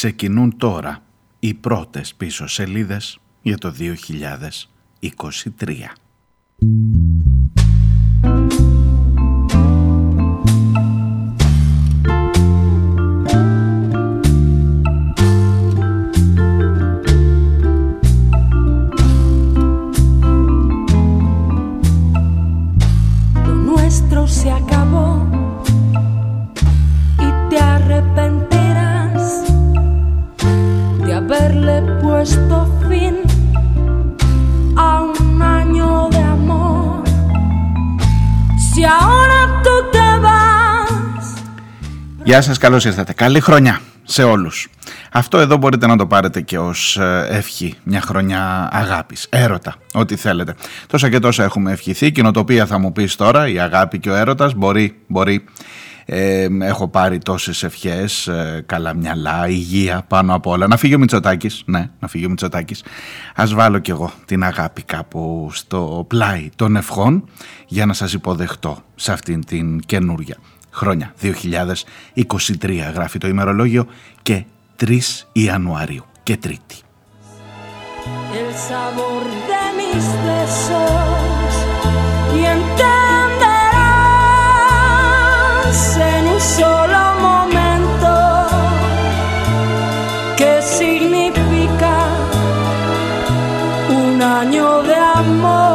ξεκινούν τώρα οι πρώτες πίσω σελίδες για το 2023. Γεια σας, καλώς ήρθατε. Καλή χρονιά σε όλους. Αυτό εδώ μπορείτε να το πάρετε και ως ε, ευχή, μια χρονιά αγάπης, έρωτα, ό,τι θέλετε. Τόσα και τόσα έχουμε ευχηθεί, κοινοτοπία θα μου πεις τώρα, η αγάπη και ο έρωτας, μπορεί, μπορεί. Ε, έχω πάρει τόσες ευχές, ε, καλά μυαλά, υγεία πάνω απ' όλα. Να φύγει ο Μητσοτάκης, ναι, να φύγει ο Μητσοτάκης. Ας βάλω κι εγώ την αγάπη κάπου στο πλάι των ευχών για να σας υποδεχτώ σε αυτήν την καινούρια χρόνια. 2023 γράφει το ημερολόγιο και 3 Ιανουαρίου και Τρίτη. El sabor de mis besos y entenderás en un solo momento qué significa un año de amor,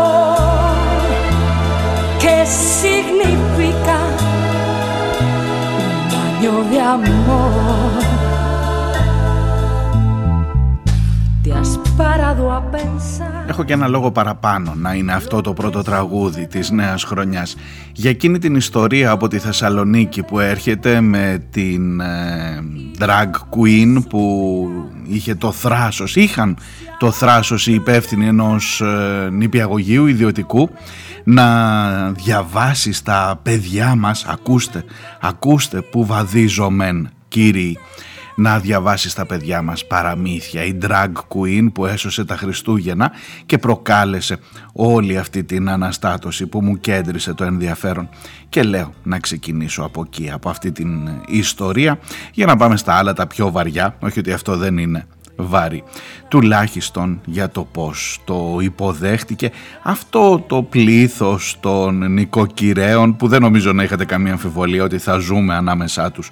Te has parado a pensar. Έχω και ένα λόγο παραπάνω να είναι αυτό το πρώτο τραγούδι της νέας χρονιάς. Για εκείνη την ιστορία από τη Θεσσαλονίκη που έρχεται με την ε, drag queen που είχε το θράσος, είχαν το θράσος οι υπεύθυνοι ενός ε, νηπιαγωγείου ιδιωτικού να διαβάσει στα παιδιά μας, ακούστε, ακούστε που βαδίζομεν κύριοι να διαβάσεις στα παιδιά μας παραμύθια. Η drag queen που έσωσε τα Χριστούγεννα και προκάλεσε όλη αυτή την αναστάτωση που μου κέντρισε το ενδιαφέρον. Και λέω να ξεκινήσω από εκεί, από αυτή την ιστορία για να πάμε στα άλλα τα πιο βαριά, όχι ότι αυτό δεν είναι βάρη τουλάχιστον για το πως το υποδέχτηκε αυτό το πλήθος των νοικοκυρέων που δεν νομίζω να είχατε καμία αμφιβολία ότι θα ζούμε ανάμεσά τους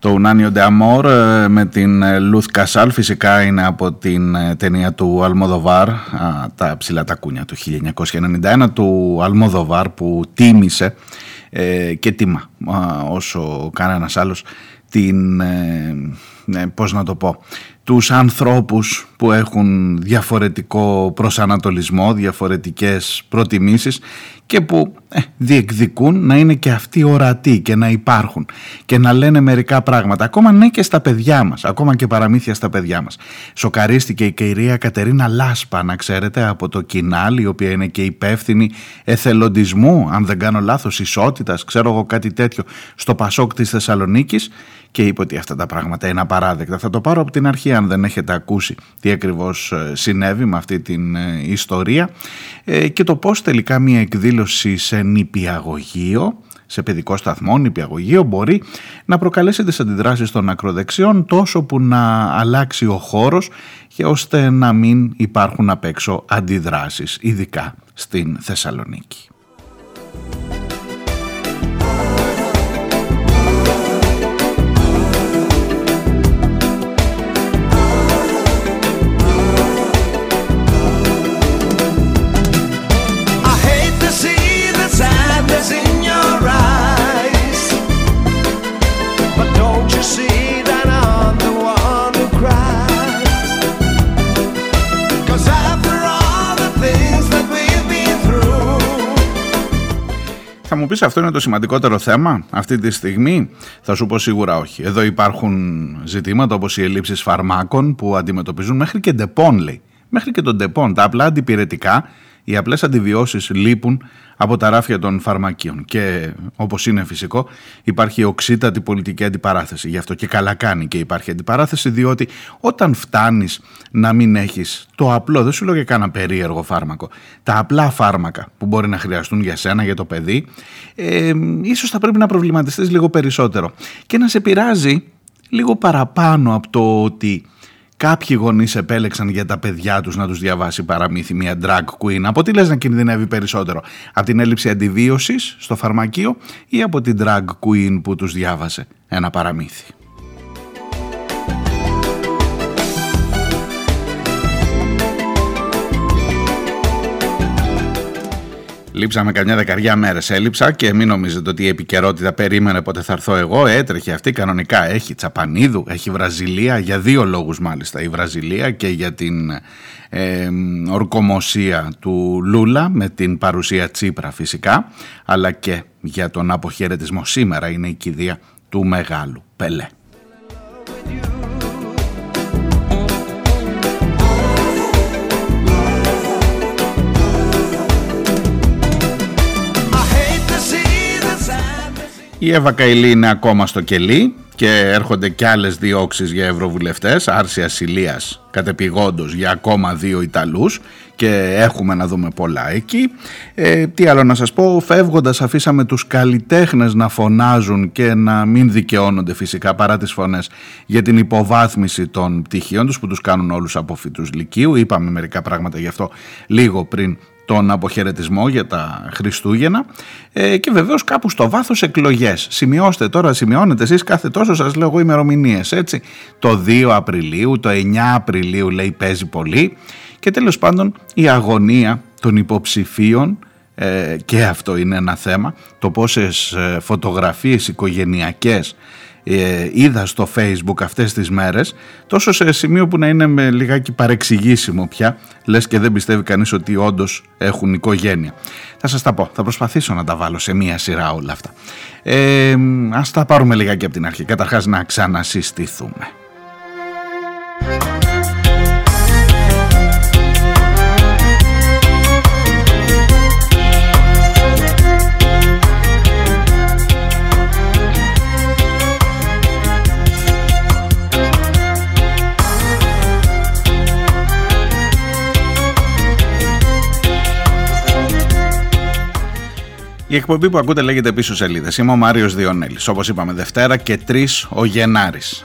Το Ουνάνιο de Amor ε, με την Λουθ ε, Κασάλ. Φυσικά είναι από την ε, ταινία του Αλμοδοβάρ τα ψηλά τα κούνια του 1991 του Αλμοδοβάρ που τίμησε και τιμά όσο κανένας άλλος την, ναι, πώς να το πω, τους ανθρώπους που έχουν διαφορετικό προσανατολισμό, διαφορετικές προτιμήσεις και που ε, διεκδικούν να είναι και αυτοί ορατοί και να υπάρχουν και να λένε μερικά πράγματα ακόμα ναι και στα παιδιά μας, ακόμα και παραμύθια στα παιδιά μας. Σοκαρίστηκε η κυρία Κατερίνα Λάσπα να ξέρετε από το Κινάλ η οποία είναι και υπεύθυνη εθελοντισμού αν δεν κάνω λάθος ισότητας ξέρω εγώ κάτι τέτοιο στο Πασόκ της Θεσσαλονίκης και είπε ότι αυτά τα πράγματα είναι απαράδεκτα. Θα το πάρω από την αρχή αν δεν έχετε ακούσει τι ακριβώς ε, συνέβη με αυτή την ε, ιστορία ε, και το πώς τελικά μια εκδήλωση σε νηπιαγωγείο σε παιδικό σταθμό, νηπιαγωγείο μπορεί να προκαλέσει τις αντιδράσεις των ακροδεξιών τόσο που να αλλάξει ο χώρος και ώστε να μην υπάρχουν απ' έξω αντιδράσεις, ειδικά στην Θεσσαλονίκη. Πεις αυτό είναι το σημαντικότερο θέμα αυτή τη στιγμή; Θα σου πω σίγουρα όχι. Εδώ υπάρχουν ζητήματα όπως οι ελλείψεις φαρμάκων που αντιμετωπίζουν μέχρι και Depon λέει. Μέχρι και τον Depon. Τα απλά αντιπυρετικά οι απλές αντιβιώσεις λείπουν από τα ράφια των φαρμακείων και όπως είναι φυσικό υπάρχει οξύτατη πολιτική αντιπαράθεση. Γι' αυτό και καλά κάνει και υπάρχει αντιπαράθεση διότι όταν φτάνεις να μην έχεις το απλό, δεν σου λέω για κάνα περίεργο φάρμακο, τα απλά φάρμακα που μπορεί να χρειαστούν για σένα, για το παιδί, ε, ίσως θα πρέπει να προβληματιστείς λίγο περισσότερο και να σε πειράζει λίγο παραπάνω από το ότι Κάποιοι γονείς επέλεξαν για τα παιδιά τους να τους διαβάσει παραμύθι μια drag queen. Από τι λες να κινδυνεύει περισσότερο, από την έλλειψη αντιβίωσης στο φαρμακείο ή από την drag queen που τους διάβασε ένα παραμύθι; Λείψαμε καμιά δεκαριά μέρες. Έλειψα και μην νομίζετε ότι η επικαιρότητα περίμενε πότε θα έρθω εγώ. Έτρεχε αυτή κανονικά. Έχει Τσαπανίδου, έχει Βραζιλία για δύο λόγους μάλιστα. Η Βραζιλία και για την ε, ορκομοσία του Λούλα με την παρουσία Τσίπρα φυσικά, αλλά και για τον αποχαιρετισμό. Σήμερα είναι η κηδεία του μεγάλου Πελέ. Η Εύα Καηλή είναι ακόμα στο κελί και έρχονται και άλλες διώξεις για ευρωβουλευτές, άρση ασυλίας κατεπηγόντως για ακόμα δύο Ιταλούς και έχουμε να δούμε πολλά εκεί. Ε, τι άλλο να σας πω, φεύγοντας αφήσαμε τους καλλιτέχνες να φωνάζουν και να μην δικαιώνονται φυσικά παρά τις φωνές για την υποβάθμιση των πτυχίων τους που τους κάνουν όλους από φοιτούς Λυκείου. Είπαμε μερικά πράγματα γι' αυτό λίγο πριν τον αποχαιρετισμό για τα Χριστούγεννα ε, και βεβαίως κάπου στο βάθος εκλογές. Σημειώστε τώρα, σημειώνετε εσείς κάθε τόσο σας λέω εγώ ημερομηνίες έτσι. Το 2 Απριλίου, το 9 Απριλίου λέει παίζει πολύ και τέλος πάντων η αγωνία των υποψηφίων ε, και αυτό είναι ένα θέμα το πόσες ε, φωτογραφίες οικογενειακές ε, είδα στο facebook αυτές τις μέρες τόσο σε σημείο που να είναι με λιγάκι παρεξηγήσιμο πια λες και δεν πιστεύει κανείς ότι όντως έχουν οικογένεια. Θα σας τα πω, θα προσπαθήσω να τα βάλω σε μία σειρά όλα αυτά. Ε, ας τα πάρουμε λιγάκι από την αρχή. Καταρχάς να ξανασυστηθούμε Η εκπομπή που ακούτε λέγεται πίσω σελίδες. Είμαι ο Μάριος Διονέλης. Όπως είπαμε, Δευτέρα και 3 ο Γενάρης.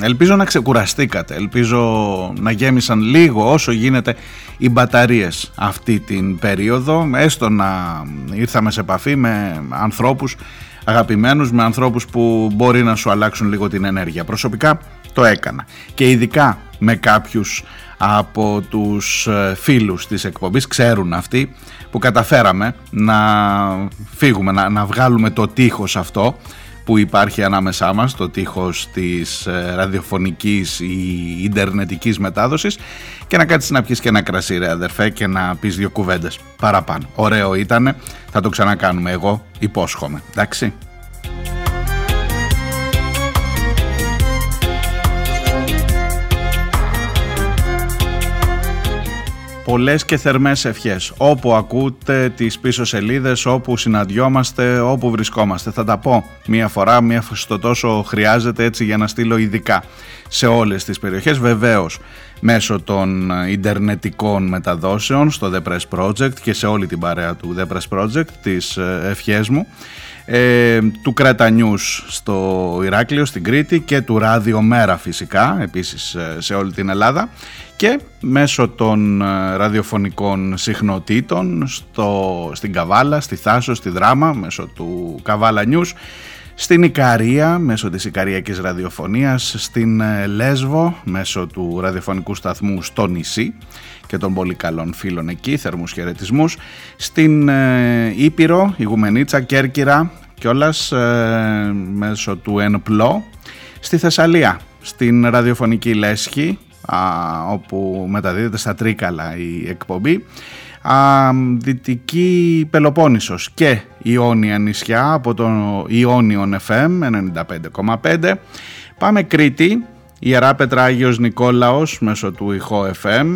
Ελπίζω να ξεκουραστήκατε. Ελπίζω να γέμισαν λίγο όσο γίνεται οι μπαταρίες αυτή την περίοδο. Έστω να ήρθαμε σε επαφή με ανθρώπους αγαπημένους, με ανθρώπους που μπορεί να σου αλλάξουν λίγο την ενέργεια. Προσωπικά το έκανα. Και ειδικά με κάποιους από τους ε, φίλους της εκπομπής, ξέρουν αυτοί που καταφέραμε να φύγουμε, να, να βγάλουμε το τείχος αυτό που υπάρχει ανάμεσά μας, το τείχος της ε, ραδιοφωνικής ή ιντερνετικής μετάδοσης και να κάτσεις να πιεις και ένα κρασί ρε αδερφέ και να πεις δύο κουβέντες παραπάνω. Ωραίο ήτανε, θα το ξανακάνουμε εγώ, υπόσχομαι, εντάξει. Πολλές και θερμές ευχές όπου ακούτε τις πίσω σελίδες, όπου συναντιόμαστε, όπου βρισκόμαστε. Θα τα πω μία φορά, μία στο τόσο χρειάζεται έτσι για να στείλω ειδικά σε όλες τις περιοχές. Βεβαίως μέσω των ιντερνετικών μεταδόσεων στο The Press Project και σε όλη την παρέα του The Press Project τις ε, ευχές μου. Ε, του Κρέτα News στο Ηράκλειο, στην Κρήτη και του Ράδιο Μέρα φυσικά, επίσης ε, σε όλη την Ελλάδα. Και μέσω των ε, ραδιοφωνικών συχνοτήτων στο, στην Καβάλα, στη Θάσο, στη Δράμα, μέσω του Καβάλα News, στην Ικαρία μέσω της Ικαριακής Ραδιοφωνίας, στην ε, Λέσβο μέσω του ραδιοφωνικού σταθμού στο νησί και των πολύ καλών φίλων εκεί, θερμούς χαιρετισμούς, στην ε, Ήπειρο, Ιγουμενίτσα, Κέρκυρα κιόλας ε, μέσω του ΕΝΠΛΟ, στη Θεσσαλία, στην ραδιοφωνική Λέσχη, όπου μεταδίδεται στα Τρίκαλα η εκπομπή, Δυτική Πελοπόννησος και Ιόνια νησιά από το Ιόνιον FM 95,5. Πάμε Κρήτη, Ιερά Πέτρα Άγιος Νικόλαος μέσω του ηχό FM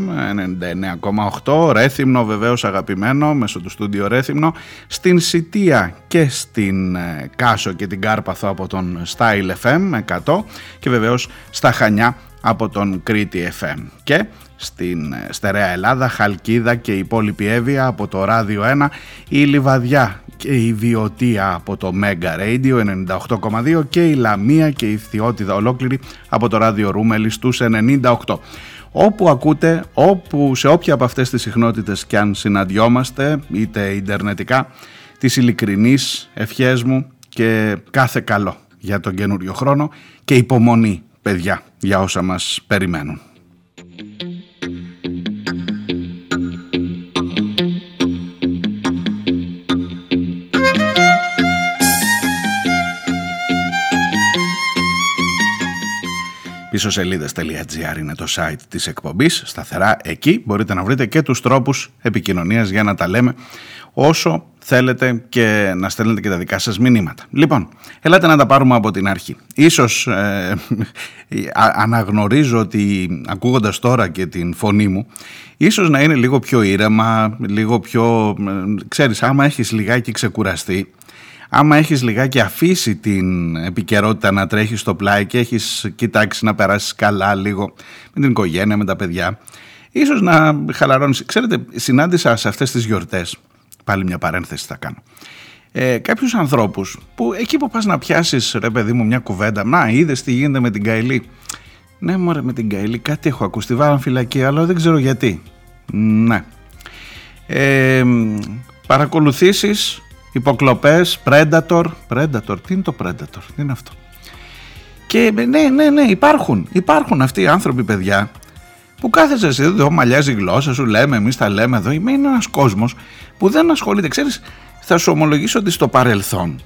99,8 Ρέθυμνο βεβαίως αγαπημένο μέσω του στούντιο Ρέθυμνο στην Σιτία και στην ε, Κάσο και την Κάρπαθο από τον Style FM 100 και βεβαίως στα Χανιά από τον Κρήτη FM και στην ε, Στερεά Ελλάδα, Χαλκίδα και η υπόλοιπη Εύβοια από το Ράδιο 1, η Λιβαδιά και η Βιωτία από το Mega Radio 98,2 και η Λαμία και η Θειότιδα ολόκληρη από το Ράδιο Ρούμελη στους 98. Όπου ακούτε, όπου σε όποια από αυτές τις συχνότητες και αν συναντιόμαστε, είτε ιντερνετικά, τις ειλικρινείς ευχές μου και κάθε καλό για τον καινούριο χρόνο και υπομονή, παιδιά, για όσα μας περιμένουν. Πίσω σελίδε.gr είναι το site της εκπομπής, σταθερά εκεί μπορείτε να βρείτε και τους τρόπους επικοινωνίας για να τα λέμε όσο θέλετε και να στέλνετε και τα δικά σας μηνύματα. Λοιπόν, ελάτε να τα πάρουμε από την αρχή. Ίσως ε, αναγνωρίζω ότι ακούγοντας τώρα και την φωνή μου, ίσως να είναι λίγο πιο ήρεμα, λίγο πιο, ε, ξέρεις, άμα έχεις λιγάκι ξεκουραστεί, άμα έχεις λιγάκι αφήσει την επικαιρότητα να τρέχεις στο πλάι και έχεις κοιτάξει να περάσεις καλά λίγο με την οικογένεια, με τα παιδιά, ίσως να χαλαρώνεις. Ξέρετε, συνάντησα σε αυτές τις γιορτές, πάλι μια παρένθεση θα κάνω, ε, κάποιους ανθρώπους που εκεί που πας να πιάσεις ρε παιδί μου μια κουβέντα, να είδες τι γίνεται με την Καηλή. Ναι μωρέ με την Καηλή κάτι έχω ακούσει, τη φυλακή αλλά δεν ξέρω γιατί. Ναι. Ε, παρακολουθήσεις υποκλοπές, Predator, Predator, τι είναι το Predator, τι είναι αυτό; Και ναι, ναι, ναι, υπάρχουν, υπάρχουν αυτοί οι άνθρωποι παιδιά που κάθεσαι εσύ εδώ, μαλλιάζει η γλώσσα σου, λέμε, εμείς τα λέμε εδώ, είναι ένας κόσμος που δεν ασχολείται, ξέρεις, θα σου ομολογήσω ότι στο παρελθόν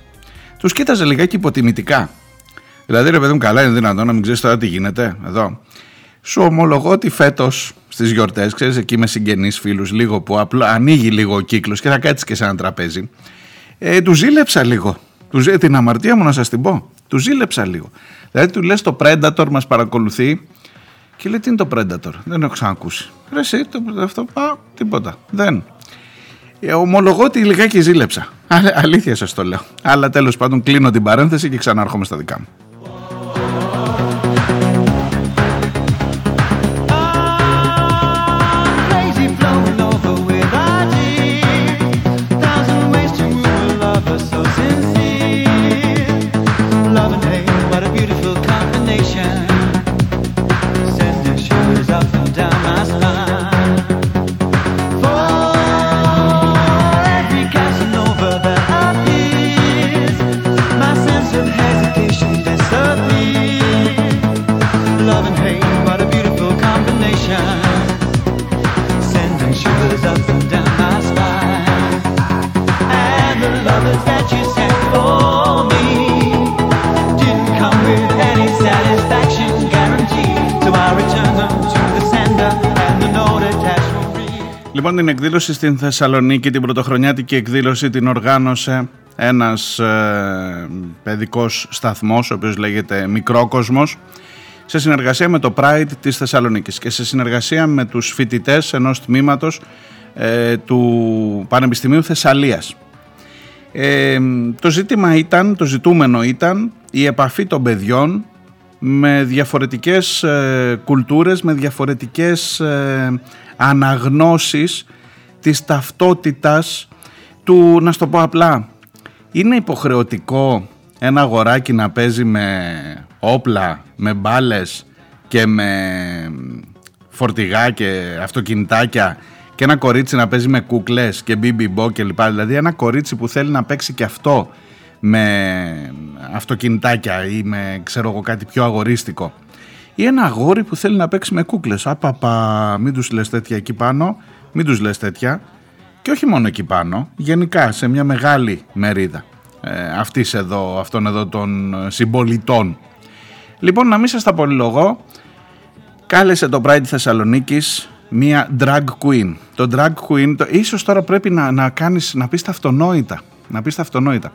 τους κοίταζε λιγάκι υποτιμητικά. Δηλαδή ρε παιδί μου καλά είναι δυνατόν να μην ξέρεις τώρα τι γίνεται εδώ. Σου ομολογώ ότι φέτος στις γιορτές, ξέρεις εκεί με συγγενείς φίλους λίγο που απλά ανοίγει λίγο ο κύκλος και θα κάτσεις και σε ένα τραπέζι ε, του ζήλεψα λίγο. Του, την αμαρτία μου να σας την πω. Του ζήλεψα λίγο. Δηλαδή του λες το Predator μας παρακολουθεί και λέει τι είναι το Predator; Δεν έχω ξανακούσει. Ρε εσύ το, αυτό πά, τίποτα. Δεν. Ε, ομολογώ ότι λιγάκι ζήλεψα. Α, αλήθεια σας το λέω. Αλλά τέλος πάντων κλείνω την παρένθεση και ξανάρχομαι στα δικά μου. Λοιπόν την εκδήλωση στην Θεσσαλονίκη, την πρωτοχρονιάτικη εκδήλωση την οργάνωσε ένας ε, παιδικός σταθμός, ο οποίος λέγεται Μικρόκοσμος, σε συνεργασία με το Pride της Θεσσαλονίκης και σε συνεργασία με τους φοιτητές ενός τμήματος ε, του Πανεπιστημίου Θεσσαλίας. Ε, το ζήτημα ήταν, το ζητούμενο ήταν η επαφή των παιδιών με διαφορετικές ε, κουλτούρες, με διαφορετικές ε, αναγνώσεις της ταυτότητας του, να στο πω απλά, είναι υποχρεωτικό ένα αγοράκι να παίζει με όπλα, με μπάλες και με φορτηγά και αυτοκινητάκια και ένα κορίτσι να παίζει με κούκλες και μπιμπιμπό και λοιπά. Δηλαδή ένα κορίτσι που θέλει να παίξει και αυτό με αυτοκινητάκια ή με ξέρω εγώ κάτι πιο αγορίστικο ή ένα αγόρι που θέλει να παίξει με κούκλες. Απαπα, μην τους λες τέτοια εκεί πάνω, μην τους λες τέτοια. Και όχι μόνο εκεί πάνω, γενικά σε μια μεγάλη μερίδα ε, αυτής εδώ, αυτών εδώ των συμπολιτών. Λοιπόν, να μην σας τα πολυλογώ, κάλεσε το Pride Θεσσαλονίκης μία drag queen. Το drag queen, το, ίσως τώρα πρέπει να, να, κάνεις, να πεις τα αυτονόητα. Να πεις τα αυτονόητα.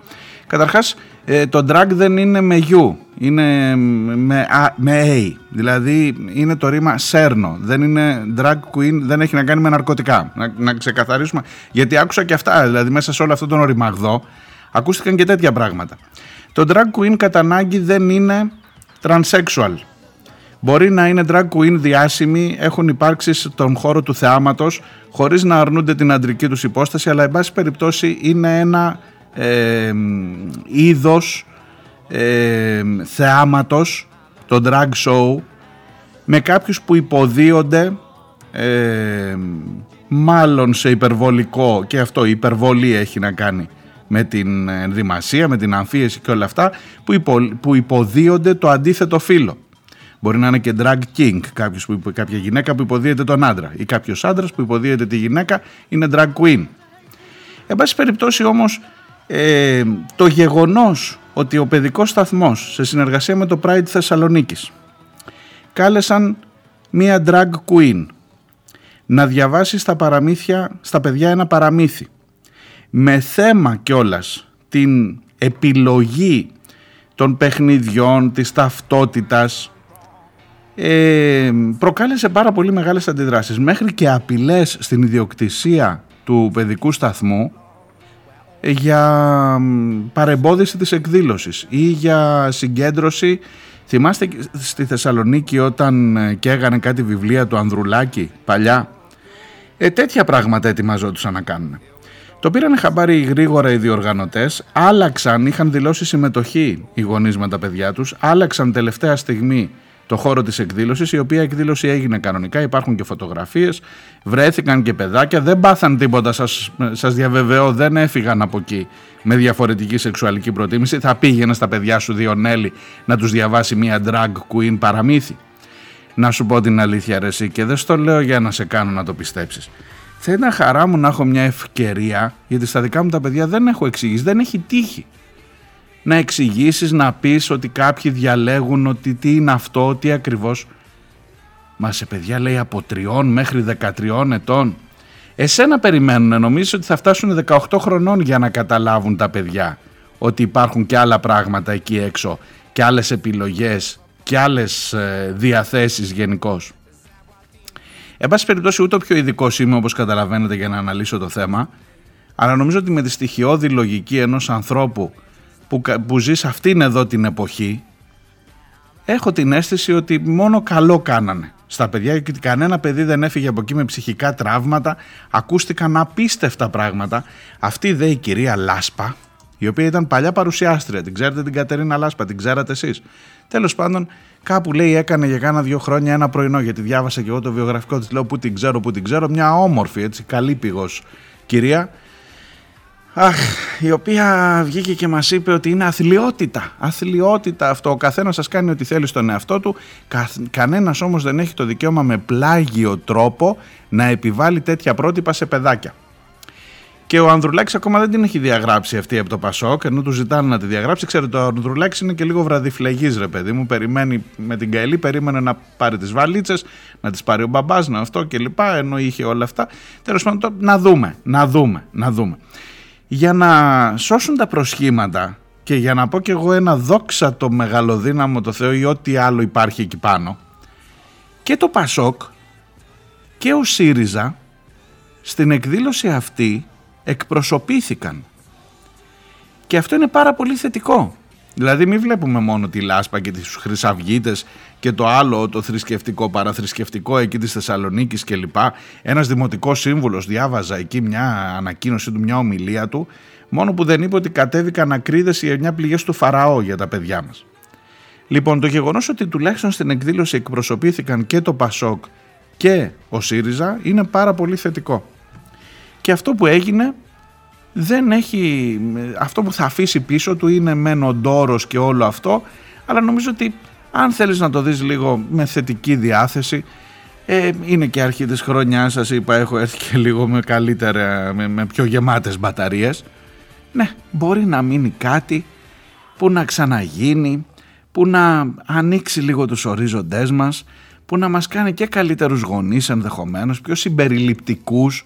Καταρχάς, ε, το drag δεν είναι με U, είναι με, a, με A. Δηλαδή είναι το ρήμα σέρνο. Δεν είναι drag queen, δεν έχει να κάνει με ναρκωτικά. Να, να ξεκαθαρίσουμε. Γιατί άκουσα και αυτά, δηλαδή μέσα σε όλο αυτό τον οριμαγδό, ακούστηκαν και τέτοια πράγματα. Το drag queen κατά ανάγκη δεν είναι transsexual. Μπορεί να είναι drag queen διάσημοι, έχουν υπάρξει στον χώρο του θεάματος χωρίς να αρνούνται την αντρική τους υπόσταση, αλλά εν πάση περιπτώσει είναι ένα ε, είδος ε, θεάματος, το drag show, με κάποιους που υποδίονται ε, μάλλον σε υπερβολικό και αυτό η υπερβολή έχει να κάνει με την ενδυμασία, με την αμφίεση και όλα αυτά που, υπο, που υποδίονται το αντίθετο φύλλο. Μπορεί να είναι και drag king, κάποιος που, κάποια γυναίκα που υποδίεται τον άντρα ή κάποιος άντρας που υποδίεται τη γυναίκα είναι drag queen. Εν πάση περιπτώσει όμως ε, το γεγονός ότι ο παιδικός σταθμός σε συνεργασία με το Pride Θεσσαλονίκης κάλεσαν μία drag queen να διαβάσει στα παραμύθια, στα παιδιά ένα παραμύθι με θέμα κιόλας την επιλογή των παιχνιδιών, της ταυτότητας ε, προκάλεσε πάρα πολύ μεγάλες αντιδράσεις. Μέχρι και απειλές στην ιδιοκτησία του παιδικού σταθμού για παρεμπόδιση της εκδήλωσης ή για συγκέντρωση. Θυμάστε στη Θεσσαλονίκη όταν ε, καίγανε κάτι βιβλία του Ανδρουλάκη παλιά; Ε, τέτοια πράγματα ετοιμαζόντουσαν να κάνουν το πήραν χαμπάρι γρήγορα οι διοργανωτές άλλαξαν, είχαν δηλώσει συμμετοχή οι γονείς με τα παιδιά τους άλλαξαν τελευταία στιγμή το χώρο της εκδήλωσης, η οποία εκδήλωση έγινε κανονικά, υπάρχουν και φωτογραφίες, βρέθηκαν και παιδάκια, δεν πάθαν τίποτα, σας, σας διαβεβαιώ, δεν έφυγαν από εκεί με διαφορετική σεξουαλική προτίμηση, θα πήγαινε στα παιδιά σου Διονέλη να τους διαβάσει μια drag queen παραμύθι. Να σου πω την αλήθεια ρε εσύ και δεν στο λέω για να σε κάνω να το πιστέψεις. Θα ήταν χαρά μου να έχω μια ευκαιρία, γιατί στα δικά μου τα παιδιά δεν έχω εξηγήσει, δεν έχει τύχει να εξηγήσεις, να πεις ότι κάποιοι διαλέγουν ότι τι είναι αυτό, τι ακριβώς. Μα σε παιδιά λέει από τριών μέχρι 13 ετών. Εσένα περιμένουν, νομίζεις ότι θα φτάσουν 18 χρονών για να καταλάβουν τα παιδιά ότι υπάρχουν και άλλα πράγματα εκεί έξω και άλλες επιλογές και άλλες ε, διαθέσεις γενικώς. Εν πάση περιπτώσει ούτε πιο ειδικός είμαι όπως καταλαβαίνετε για να αναλύσω το θέμα αλλά νομίζω ότι με τη στοιχειώδη λογική ενός ανθρώπου που, που ζεις σε αυτήν εδώ την εποχή έχω την αίσθηση ότι μόνο καλό κάνανε στα παιδιά και κανένα παιδί δεν έφυγε από εκεί με ψυχικά τραύματα. Ακούστηκαν απίστευτα πράγματα. Αυτή δε η κυρία Λάσπα η οποία ήταν παλιά παρουσιάστρια την ξέρετε την Κατερίνα Λάσπα την ξέρατε εσείς; Τέλος πάντων κάπου λέει έκανε για κάνα δύο χρόνια ένα πρωινό γιατί διάβασα και εγώ το βιογραφικό της λέω που την ξέρω που την ξέρω μια όμορφη έτσι καλή πηγός κυρία Αχ, η οποία βγήκε και μας είπε ότι είναι αθλειότητα. Αθλειότητα αυτό. Ο καθένας σας κάνει ό,τι θέλει στον εαυτό του. Κα, κανένας όμως δεν έχει το δικαίωμα με πλάγιο τρόπο να επιβάλλει τέτοια πρότυπα σε παιδάκια. Και ο Ανδρουλάκης ακόμα δεν την έχει διαγράψει αυτή από το Πασόκ, ενώ του ζητάνε να τη διαγράψει. Ξέρετε, ο Ανδρουλάκης είναι και λίγο βραδιφλεγής ρε παιδί μου. Περιμένει με την Καηλή, περίμενε να πάρει τις βαλίτσες, να τις πάρει ο μπαμπάς, να αυτό κλπ. Ενώ είχε όλα αυτά. Τέλος πάντων, να δούμε, να δούμε, να δούμε για να σώσουν τα προσχήματα και για να πω και εγώ ένα δόξα το μεγαλοδύναμο το Θεό ή ό,τι άλλο υπάρχει εκεί πάνω και το Πασόκ και ο ΣΥΡΙΖΑ στην εκδήλωση αυτή εκπροσωπήθηκαν. Και αυτό είναι πάρα πολύ θετικό Δηλαδή μην βλέπουμε μόνο τη Λάσπα και τις Χρυσαυγίτες και το άλλο το θρησκευτικό παραθρησκευτικό εκεί της Θεσσαλονίκης κλπ. Ένας δημοτικός σύμβουλος διάβαζα εκεί μια ανακοίνωση του, μια ομιλία του μόνο που δεν είπε ότι κατέβηκαν ακρίδες για μια πληγές του Φαραώ για τα παιδιά μας. Λοιπόν το γεγονός ότι τουλάχιστον στην εκδήλωση εκπροσωπήθηκαν και το Πασόκ και ο ΣΥΡΙΖΑ είναι πάρα πολύ θετικό. Και αυτό που έγινε δεν έχει, αυτό που θα αφήσει πίσω του είναι μεν ο ντόρος και όλο αυτό, αλλά νομίζω ότι αν θέλεις να το δεις λίγο με θετική διάθεση, ε, είναι και αρχή της χρονιάς σας είπα έχω έρθει και λίγο με καλύτερα, με, με πιο γεμάτες μπαταρίες. Ναι, μπορεί να μείνει κάτι που να ξαναγίνει, που να ανοίξει λίγο τους ορίζοντές μας, που να μας κάνει και καλύτερους γονείς ενδεχομένως, πιο συμπεριληπτικούς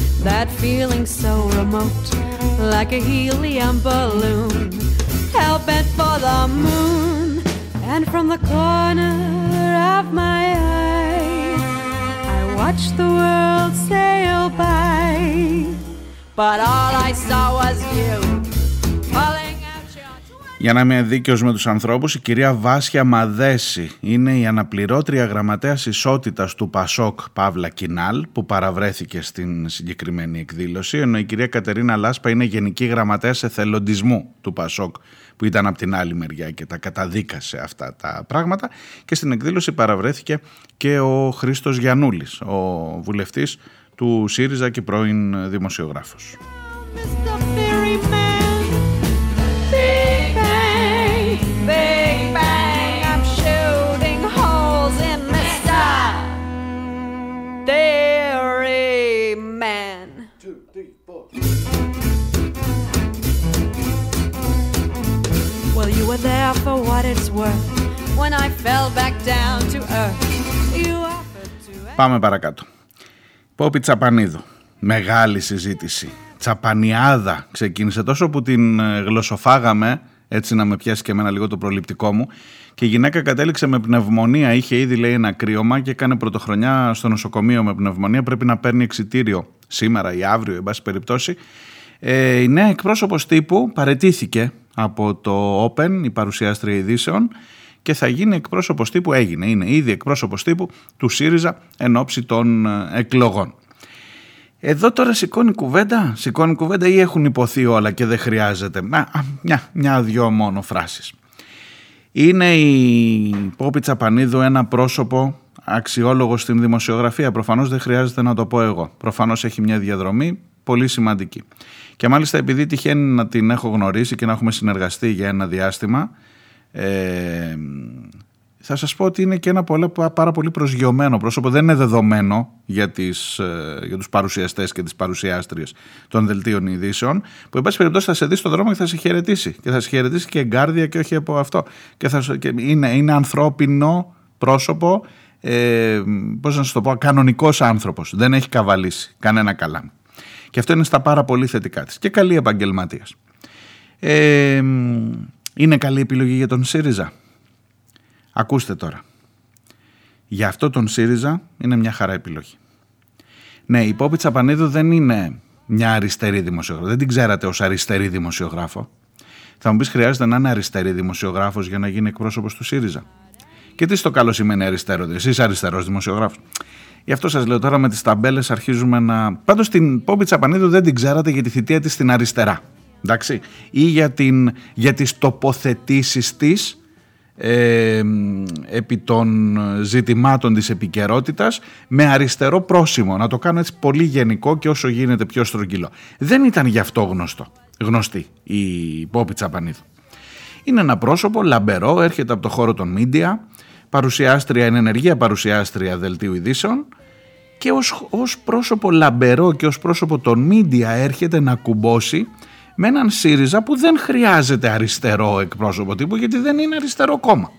that feeling so remote, like a helium balloon, hell bent for the moon. And from the corner of my eye, I watched the world sail by. But all I saw was you. Για να είμαι δίκαιος με τους ανθρώπους, η κυρία Βάσια Μαδέση είναι η αναπληρώτρια γραμματέας ισότητας του Πασόκ Παύλα Κινάλ, που παραβρέθηκε στην συγκεκριμένη εκδήλωση, ενώ η κυρία Κατερίνα Λάσπα είναι γενική γραμματέας εθελοντισμού του Πασόκ, που ήταν από την άλλη μεριά και τα καταδίκασε αυτά τα πράγματα. Και στην εκδήλωση παραβρέθηκε και ο Χρήστος Γιαννούλης, ο βουλευτής του ΣΥΡΙΖΑ και πρώην δημοσιογράφος. Were there for what it's worth when I fell back down to earth. Πάμε παρακάτω. Πόπι Τσαπανίδου. Μεγάλη συζήτηση. Τσαπανιάδα ξεκίνησε τόσο που την ε, γλωσσοφάγαμε έτσι να με πιάσει και εμένα λίγο το προληπτικό μου. Και η γυναίκα κατέληξε με πνευμονία, είχε ήδη λέει ένα κρύωμα και έκανε πρωτοχρονιά στο νοσοκομείο με πνευμονία. Πρέπει να παίρνει εξιτήριο σήμερα ή αύριο, εν πάση περιπτώσει. Ε, η νέα εκπρόσωπος τύπου παρετήθηκε από το Open, η παρουσιάστρια ειδήσεων, και θα γίνει εκπρόσωπος τύπου, έγινε, είναι ήδη εκπρόσωπος τύπου του ΣΥΡΙΖΑ εν ώψη των ε, εκλογών. Εδώ τώρα σηκώνει κουβέντα, σηκώνει κουβέντα ή έχουν υποθεί όλα και δεν χρειάζεται. Μια, μια δυο μόνο φράσεις. Είναι η Πόπη Τσαπανίδου ένα πρόσωπο αξιόλογος στην δημοσιογραφία. Προφανώς δεν χρειάζεται να το πω εγώ. Προφανώς έχει μια διαδρομή πολύ σημαντική. Και μάλιστα επειδή τυχαίνει να την έχω γνωρίσει και να έχουμε συνεργαστεί για ένα διάστημα, ε, θα σας πω ότι είναι και ένα πολύ, πάρα πολύ προσγειωμένο πρόσωπο. Δεν είναι δεδομένο για, τις, ε, για τους παρουσιαστές και τις παρουσιάστριες των δελτίων ειδήσεων που εν πάση περιπτώσει θα σε δει στον δρόμο και θα σε χαιρετήσει. Και θα σε χαιρετήσει και εγκάρδια και όχι από αυτό. Και, θα, και είναι, είναι ανθρώπινο πρόσωπο, ε, πώς να σας το πω, κανονικός άνθρωπος. Δεν έχει καβαλήσει κανένα καλά. Και αυτό είναι στα πάρα πολύ θετικά της. Και καλή επαγγελματίας. Ε, είναι καλή επιλογή για τον ΣΥΡΙΖΑ. Ακούστε τώρα. Για αυτό τον ΣΥΡΙΖΑ είναι μια χαρά επιλογή. Ναι, η Πόπη Τσαπανίδου δεν είναι μια αριστερή δημοσιογράφο. Δεν την ξέρατε ως αριστερή δημοσιογράφο. Θα μου πεις χρειάζεται να είναι αριστερή δημοσιογράφος για να γίνει εκπρόσωπος του ΣΥΡΙΖΑ; Και τι στο καλό σημαίνει αριστερό, εσείς αριστερός δημοσιογράφος. Γι' αυτό σας λέω τώρα με τις ταμπέλες αρχίζουμε να... Πάντως την Πόπη Τσαπανίδου δεν την ξέρατε για τη θητεία της στην αριστερά. Εντάξει; Ή για, την, για τις τοποθετήσεις της ε, επί των ζητημάτων της επικαιρότητας με αριστερό πρόσημο. Να το κάνω έτσι πολύ γενικό και όσο γίνεται πιο στρογγυλό. Δεν ήταν γι' αυτό γνωστό, γνωστή η Πόπη Τσαπανίδου. Είναι ένα πρόσωπο λαμπερό, έρχεται από το χώρο των μίντια, παρουσιάστρια, ενεργεία παρουσιάστρια δελτίου ειδήσεων και ως, ως πρόσωπο λαμπερό και ως πρόσωπο των μίντια έρχεται να κουμπώσει με έναν ΣΥΡΙΖΑ που δεν χρειάζεται αριστερό εκπρόσωπο τύπου γιατί δεν είναι αριστερό κόμμα.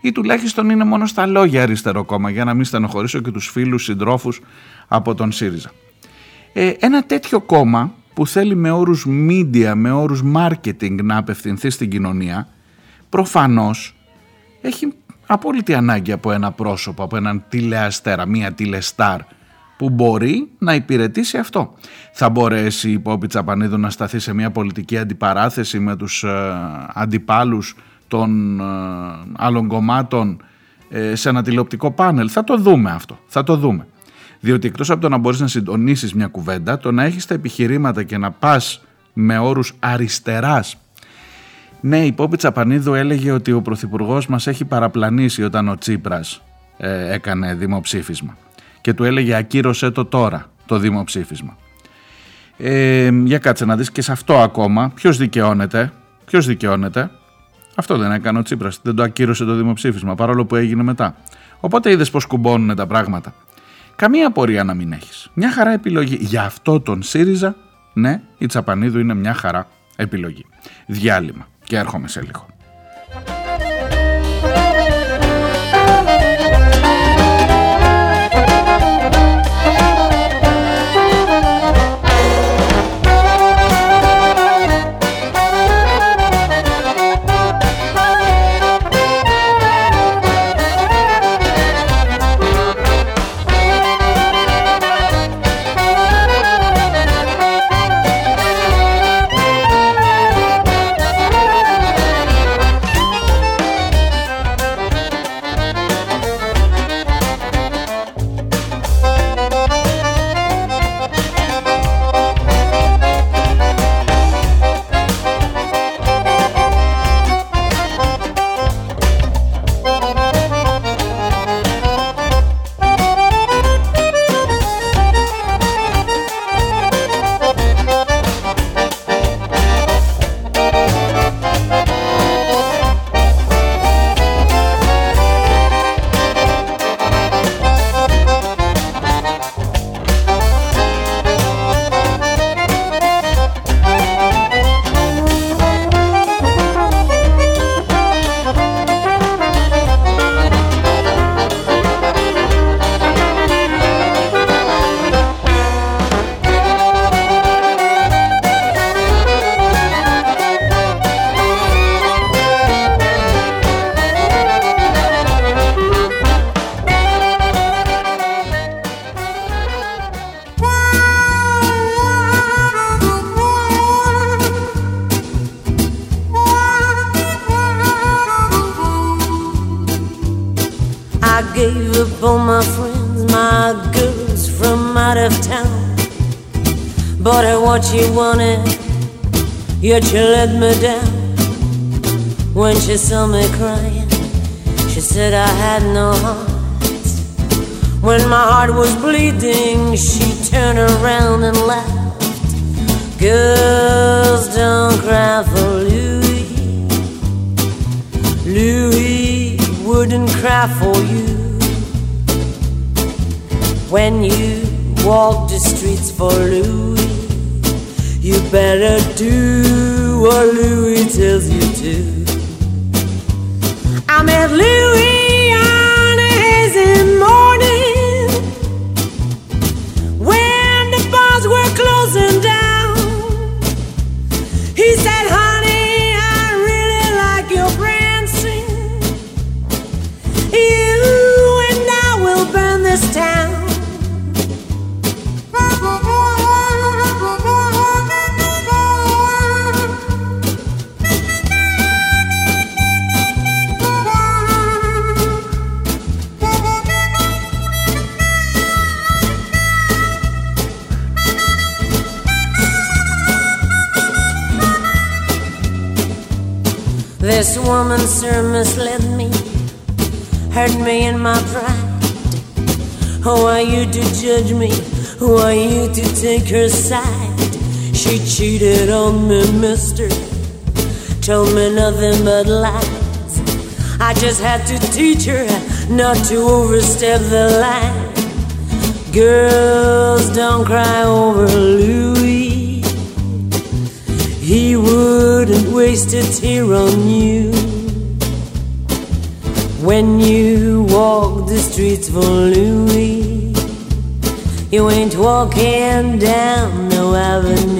Ή τουλάχιστον είναι μόνο στα λόγια αριστερό κόμμα για να μην στενοχωρήσω και τους φίλους συντρόφους από τον ΣΥΡΙΖΑ. Ε, ένα τέτοιο κόμμα που θέλει με όρους media, με όρους marketing να απευθυνθεί στην κοινωνία προφανώς έχει απόλυτη ανάγκη από ένα πρόσωπο, από έναν τηλεαστέρα, μία τηλεστάρ που μπορεί να υπηρετήσει αυτό. Θα μπορέσει η Πόπη Τσαπανίδου να σταθεί σε μια πολιτική αντιπαράθεση με τους ε, αντιπάλους των ε, άλλων κομμάτων ε, σε ένα τηλεοπτικό πάνελ. Θα το δούμε αυτό, θα το δούμε. Διότι εκτός από το να μπορείς να συντονίσεις μια κουβέντα, το να έχεις τα επιχειρήματα και να πας με όρους αριστεράς ναι, η Πόπη Τσαπανίδου έλεγε ότι ο Πρωθυπουργός μας έχει παραπλανήσει όταν ο Τσίπρας ε, έκανε δημοψήφισμα και του έλεγε ακύρωσέ το τώρα το δημοψήφισμα. Ε, για κάτσε να δεις και σε αυτό ακόμα ποιος δικαιώνεται, ποιος δικαιώνεται; Αυτό δεν έκανε ο Τσίπρας, δεν το ακύρωσε το δημοψήφισμα παρόλο που έγινε μετά. Οπότε είδες πως κουμπώνουν τα πράγματα. Καμία απορία να μην έχεις. Μια χαρά επιλογή. Για αυτό τον ΣΥΡΙΖΑ, ναι, η Τσαπανίδου είναι μια χαρά επιλογή. Διάλειμμα και έρχομαι σε λίγο. Yet you let me down when she saw me crying. She said I had no heart. When my heart was bleeding, she turned around and laughed. Girls don't cry for Louis. Louis wouldn't cry for you. When you walk the streets for Louis. You better do what Louis tells you to. I met Louis sir, misled me, hurt me in my pride. Who are you to judge me? Who are you to take her side? She cheated on me, mister. Told me nothing but lies. I just had to teach her not to overstep the line. Girls don't cry over Louis. He wouldn't waste a tear on you when you walk the streets for Louis. You ain't walking down no avenue.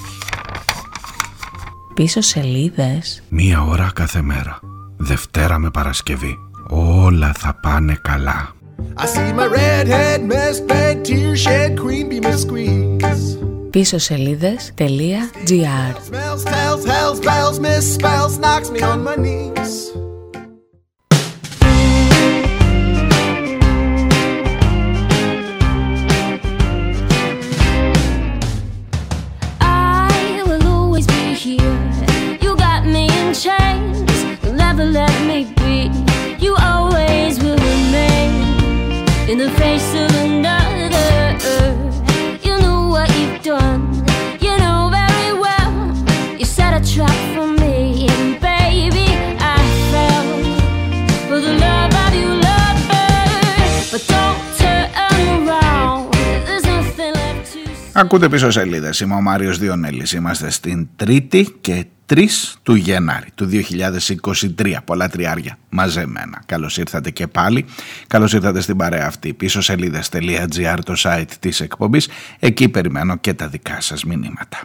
Πίσω σελίδες. Μία ώρα κάθε μέρα. Δευτέρα με Παρασκευή. Όλα θα πάνε καλά. I see my redhead bed, tear shed queen be my squeeze. Πίσω σελίδες.gr let me be. You always will remain in the face of. Ακούτε πίσω σελίδες. Είμαι ο Μάριος Διονέλης. Είμαστε στην Τρίτη και 3 του Γενάρη του 2023. Πολλά τριάρια μαζεμένα. Καλώς ήρθατε και πάλι. Καλώς ήρθατε στην παρέα αυτή. Πίσω σελίδες.gr το site της εκπομπής. Εκεί περιμένω και τα δικά σας μηνύματα.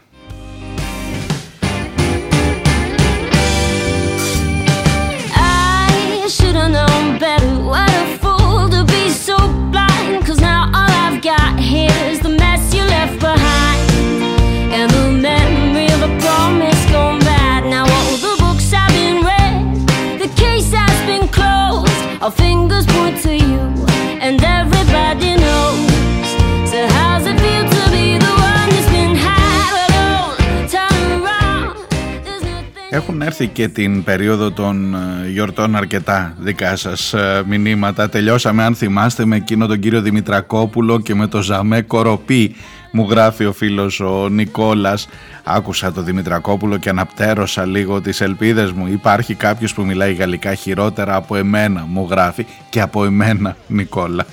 Έχουν έρθει και την περίοδο των ε, γιορτών αρκετά δικά σας ε, μηνύματα. Τελειώσαμε αν θυμάστε με εκείνο τον κύριο Δημητρακόπουλο και με το Ζαμέ Κοροπή μου γράφει ο φίλος ο Νικόλας. Άκουσα το Δημητρακόπουλο και αναπτέρωσα λίγο τις ελπίδες μου. Υπάρχει κάποιος που μιλάει γαλλικά χειρότερα από εμένα μου γράφει και από εμένα Νικόλα.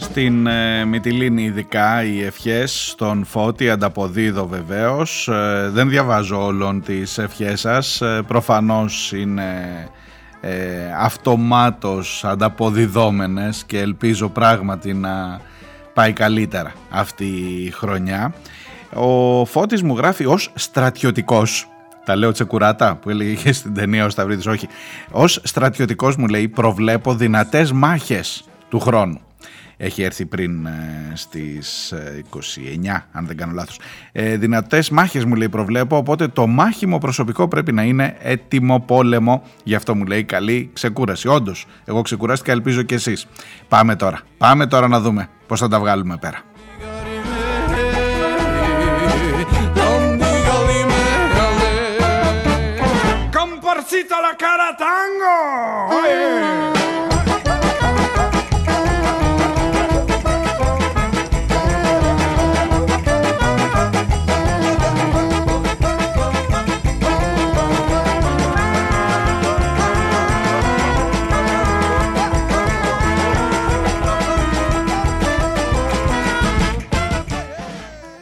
Στην ε, Μυτιλίνη ειδικά οι ευχές στον Φώτη ανταποδίδω βεβαίως. Ε, δεν διαβάζω όλων τις ευχές σας. Ε, προφανώς είναι ε, αυτομάτως ανταποδιδόμενες και ελπίζω πράγματι να πάει καλύτερα αυτή η χρονιά. Ο Φώτης μου γράφει ως στρατιωτικός. Τα λέω τσεκουράτα που έλεγε στην ταινία ο Σταυρίδης. Όχι. Ως στρατιωτικός μου λέει προβλέπω δυνατές μάχες του χρόνου έχει έρθει πριν ε, στις 29 ε, αν δεν κάνω λάθος. Ε, δυνατές μάχες μου λέει προβλέπω οπότε το μάχημο προσωπικό πρέπει να είναι έτοιμο πόλεμο. Γι' αυτό μου λέει καλή ξεκούραση. Όντως, εγώ ξεκουράστηκα ελπίζω και εσείς. Πάμε τώρα, πάμε τώρα να δούμε πως θα τα βγάλουμε πέρα. La cara tango!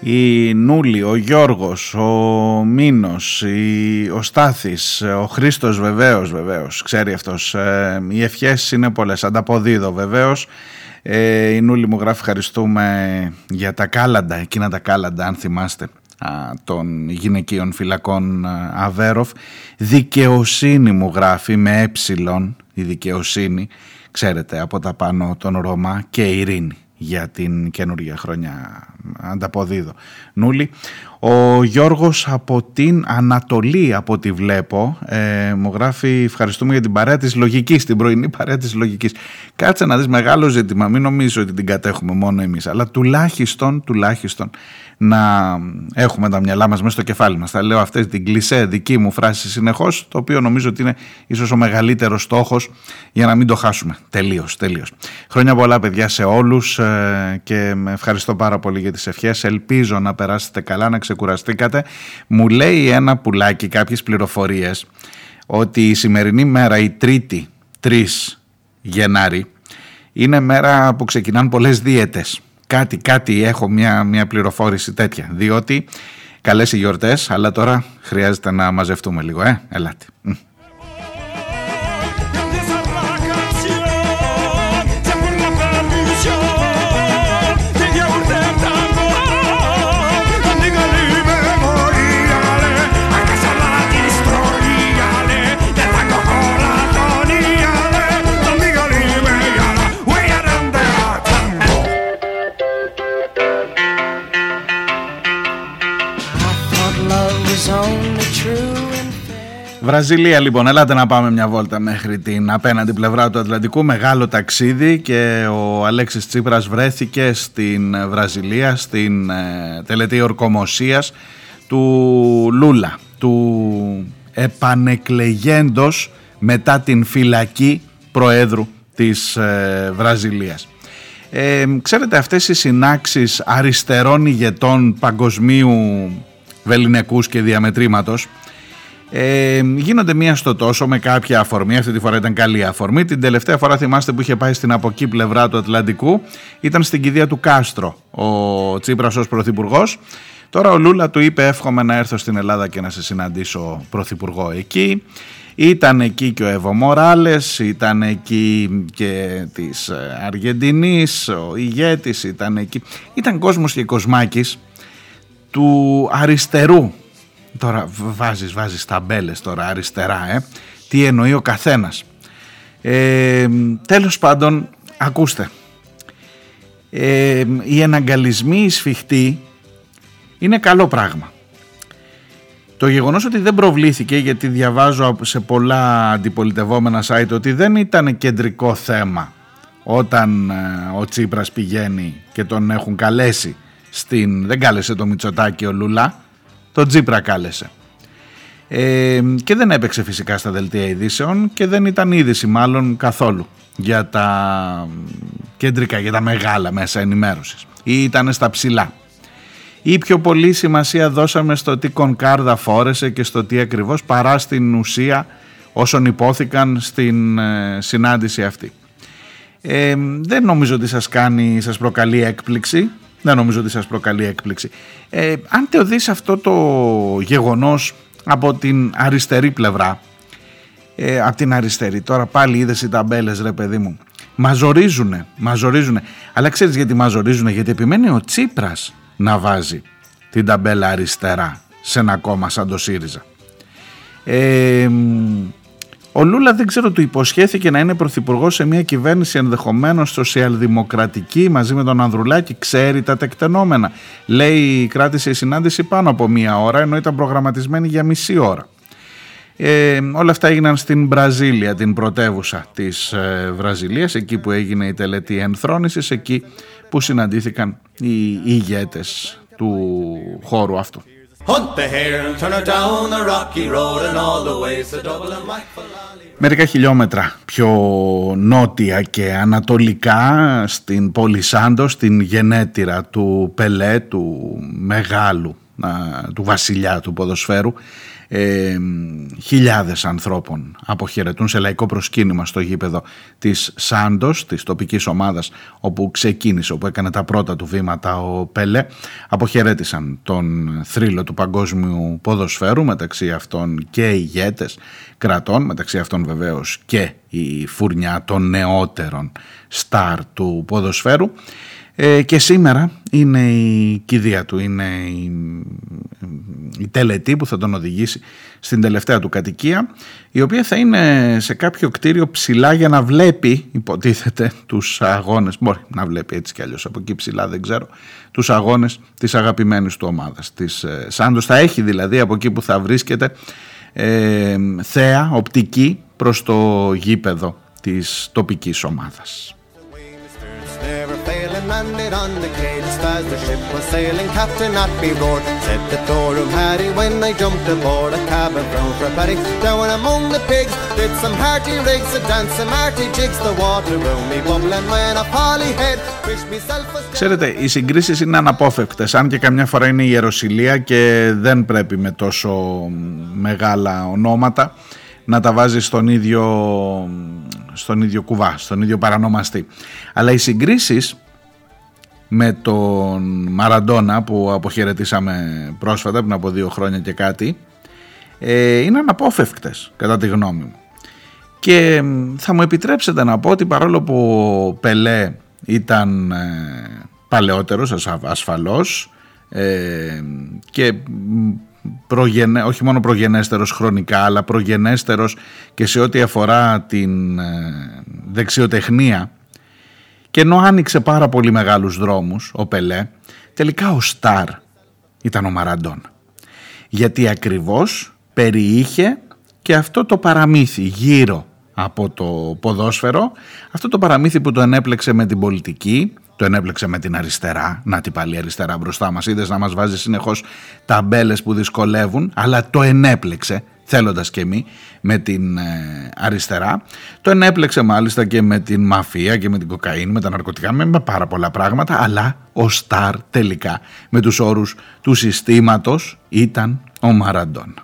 Η Νούλη, ο Γιώργος, ο Μίνος, ο Στάθης, ο Χρήστος βεβαίως, βεβαίως, ξέρει αυτός. Ε, οι ευχές είναι πολλές, ανταποδίδω βεβαίως. Ε, η Νούλη μου γράφει ευχαριστούμε για τα κάλαντα, εκείνα τα κάλαντα αν θυμάστε των γυναικείων φυλακών Αβέροφ. Δικαιοσύνη μου γράφει με ε, η δικαιοσύνη, ξέρετε από τα πάνω τον Ρωμά και ειρήνη για την καινούργια χρονιά. Ανταποδίδω. Νούλη ο Γιώργος από την Ανατολή από ό,τι βλέπω ε, μου γράφει ευχαριστούμε για την παρέα της λογικής την πρωινή παρέα της λογικής κάτσε να δεις μεγάλο ζήτημα. Μην νομίζω ότι την κατέχουμε μόνο εμείς αλλά τουλάχιστον τουλάχιστον να έχουμε τα μυαλά μας μέσα στο κεφάλι μας. Θα λέω αυτές την κλισέ δική μου φράση συνεχώς, το οποίο νομίζω ότι είναι ίσως ο μεγαλύτερος στόχος για να μην το χάσουμε. Τελείως, τελείως. Χρόνια πολλά παιδιά σε όλους ε, και με ευχαριστώ πάρα πολύ για τις ευχές. Ελπίζω να περάσετε καλά, να ξεκουραστήκατε. Μου λέει ένα πουλάκι κάποιες πληροφορίες ότι η σημερινή μέρα, η τρίτη 3 Γενάρη, είναι μέρα που ξεκινάνε πολλές δίαιτες κάτι, κάτι έχω μια, μια πληροφόρηση τέτοια. Διότι καλές οι γιορτές, αλλά τώρα χρειάζεται να μαζευτούμε λίγο, ε, ελάτε. Βραζιλία λοιπόν, ελάτε να πάμε μια βόλτα μέχρι την απέναντι πλευρά του Ατλαντικού, μεγάλο ταξίδι και ο Αλέξης Τσίπρας βρέθηκε στην Βραζιλία, στην ε, τελετή ορκομοσίας του Λούλα, του επανεκλεγέντος μετά την φυλακή προέδρου της ε, Βραζιλίας. Ε, ξέρετε αυτές οι συνάξεις αριστερών ηγετών παγκοσμίου βεληνικούς και διαμετρήματος ε, γίνονται μία στο τόσο με κάποια αφορμή. Αυτή τη φορά ήταν καλή αφορμή. Την τελευταία φορά θυμάστε που είχε πάει στην από εκεί πλευρά του Ατλαντικού ήταν στην κηδεία του Κάστρο ο Τσίπρας ως πρωθυπουργός. Τώρα ο Λούλα του είπε εύχομαι να έρθω στην Ελλάδα και να σε συναντήσω πρωθυπουργό εκεί. Ήταν εκεί και ο Εύω Μοράλες, ήταν εκεί και της ε, Αργεντινής, ο ηγέτης ήταν εκεί. Ήταν κόσμος και κοσμάκης του αριστερού Τώρα βάζεις, βάζεις ταμπέλες τώρα αριστερά, ε. Τι εννοεί ο καθένας. Ε, τέλος πάντων, ακούστε. Ε, οι εναγκαλισμοί, οι σφιχτοί είναι καλό πράγμα. Το γεγονός ότι δεν προβλήθηκε, γιατί διαβάζω σε πολλά αντιπολιτευόμενα site ότι δεν ήταν κεντρικό θέμα όταν ε, ο Τσίπρας πηγαίνει και τον έχουν καλέσει στην... Δεν κάλεσε το Μητσοτάκι ο Λουλά, το Τζίπρα κάλεσε. Ε, και δεν έπαιξε φυσικά στα δελτία ειδήσεων και δεν ήταν είδηση μάλλον καθόλου για τα κεντρικά, για τα μεγάλα μέσα ενημέρωσης ή ήταν στα ψηλά. Ή πιο πολύ σημασία δώσαμε στο τι κονκάρδα φόρεσε και στο τι ακριβώς παρά στην ουσία όσων υπόθηκαν στην ε, συνάντηση αυτή. Ε, δεν νομίζω ότι σας κάνει, σας προκαλεί έκπληξη δεν νομίζω ότι σας προκαλεί έκπληξη. Ε, αν το δεις αυτό το γεγονός από την αριστερή πλευρά, ε, από την αριστερή, τώρα πάλι είδες οι ταμπέλες ρε παιδί μου, μαζορίζουνε, μαζορίζουνε. Αλλά ξέρεις γιατί μαζορίζουνε, γιατί επιμένει ο Τσίπρας να βάζει την ταμπέλα αριστερά σε ένα κόμμα σαν το ΣΥΡΙΖΑ. Ε, ο Λούλα δεν ξέρω, του υποσχέθηκε να είναι πρωθυπουργός σε μια κυβέρνηση ενδεχομένως σοσιαλδημοκρατική μαζί με τον Ανδρουλάκη. Ξέρει τα τεκτενόμενα. Λέει, κράτησε η συνάντηση πάνω από μία ώρα, ενώ ήταν προγραμματισμένη για μισή ώρα. Ε, όλα αυτά έγιναν στην Βραζίλια, την πρωτεύουσα της ε, Βραζιλίας, εκεί που έγινε η τελετή ενθρόνησης, εκεί που συναντήθηκαν οι ηγέτες του χώρου αυτού. Μερικά χιλιόμετρα πιο νότια και ανατολικά στην πόλη Σάντος, στην γενέτειρα του Πελέ, του μεγάλου του βασιλιά του ποδοσφαίρου. Ε, χιλιάδες ανθρώπων αποχαιρετούν σε λαϊκό προσκύνημα στο γήπεδο της Σάντος, της τοπικής ομάδας όπου ξεκίνησε, όπου έκανε τα πρώτα του βήματα ο Πέλε. Αποχαιρέτησαν τον θρύλο του παγκόσμιου ποδοσφαίρου μεταξύ αυτών και ηγέτες κρατών, μεταξύ αυτών βεβαίως και η φουρνιά των νεότερων στάρ του ποδοσφαίρου ε, και σήμερα είναι η κηδεία του, είναι η, η τελετή που θα τον οδηγήσει στην τελευταία του κατοικία η οποία θα είναι σε κάποιο κτίριο ψηλά για να βλέπει υποτίθεται τους αγώνες, μπορεί να βλέπει έτσι κι αλλιώς από εκεί ψηλά δεν ξέρω, τους αγώνες της αγαπημένης του ομάδας της ε, Σάντος. Θα έχει δηλαδή από εκεί που θα βρίσκεται ε, θέα οπτική προς το γήπεδο της τοπικής ομάδας. And landed on the quay just as the ship was sailing. Captain Atby roared, said the Dorum Harry when I jumped aboard a cabin brown for a paddy. Down among the pigs, did some hearty rigs, a dance, some hearty jigs, the water round me bubbling when a poly head. Ξέρετε, οι συγκρίσεις είναι αναπόφευκτες, αν και καμιά φορά είναι η ιεροσιλία και δεν πρέπει με τόσο μεγάλα ονόματα να τα βάζει στον ίδιο, στον ίδιο κουβά, στον ίδιο παρανομαστή. Αλλά οι συγκρίσεις με τον Μαραντόνα που αποχαιρετήσαμε πρόσφατα πριν από δύο χρόνια και κάτι ε, είναι αναπόφευκτες κατά τη γνώμη μου. Και θα μου επιτρέψετε να πω ότι παρόλο που ο Πελέ ήταν ε, παλαιότερος ασφαλώς ε, και προγενέ, όχι μόνο προγενέστερος χρονικά αλλά προγενέστερος και σε ό,τι αφορά την ε, δεξιοτεχνία και ενώ άνοιξε πάρα πολύ μεγάλους δρόμους ο Πελέ, τελικά ο Σταρ ήταν ο Μαραντών. Γιατί ακριβώς περιείχε και αυτό το παραμύθι γύρω από το ποδόσφαιρο, αυτό το παραμύθι που το ενέπλεξε με την πολιτική, το ενέπλεξε με την αριστερά, να την πάλι αριστερά μπροστά μας, είδες να μας βάζει συνεχώς ταμπέλες που δυσκολεύουν, αλλά το ενέπλεξε θέλοντας και εμείς με την ε, αριστερά. Το ενέπλεξε μάλιστα και με την μαφία και με την κοκαίνη, με τα ναρκωτικά, με πάρα πολλά πράγματα, αλλά ο Σταρ τελικά με τους όρους του συστήματος ήταν ο Μαραντών.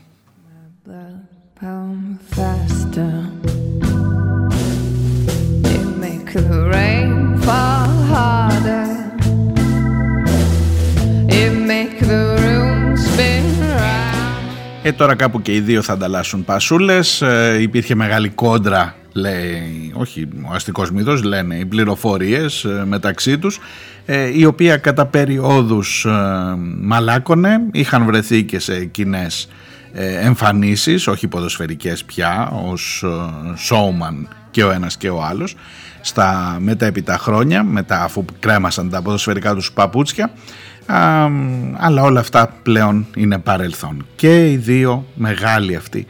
Ε, τώρα κάπου και οι δύο θα ανταλλάσσουν πασούλες. Ε, υπήρχε μεγάλη κόντρα, λέει, όχι ο αστικός μύθος, λένε οι πληροφορίες ε, μεταξύ τους, ε, η οποία κατά περιόδους μαλάκωνε, είχαν βρεθεί και σε κοινές εμφανίσεις, όχι ποδοσφαιρικές πια, ως showman και ο ένας και ο άλλος, στα μετέπειτα χρόνια, μετά αφού κρέμασαν τα ποδοσφαιρικά τους παπούτσια, αλλά όλα αυτά πλέον είναι παρελθόν. Και οι δύο μεγάλοι αυτοί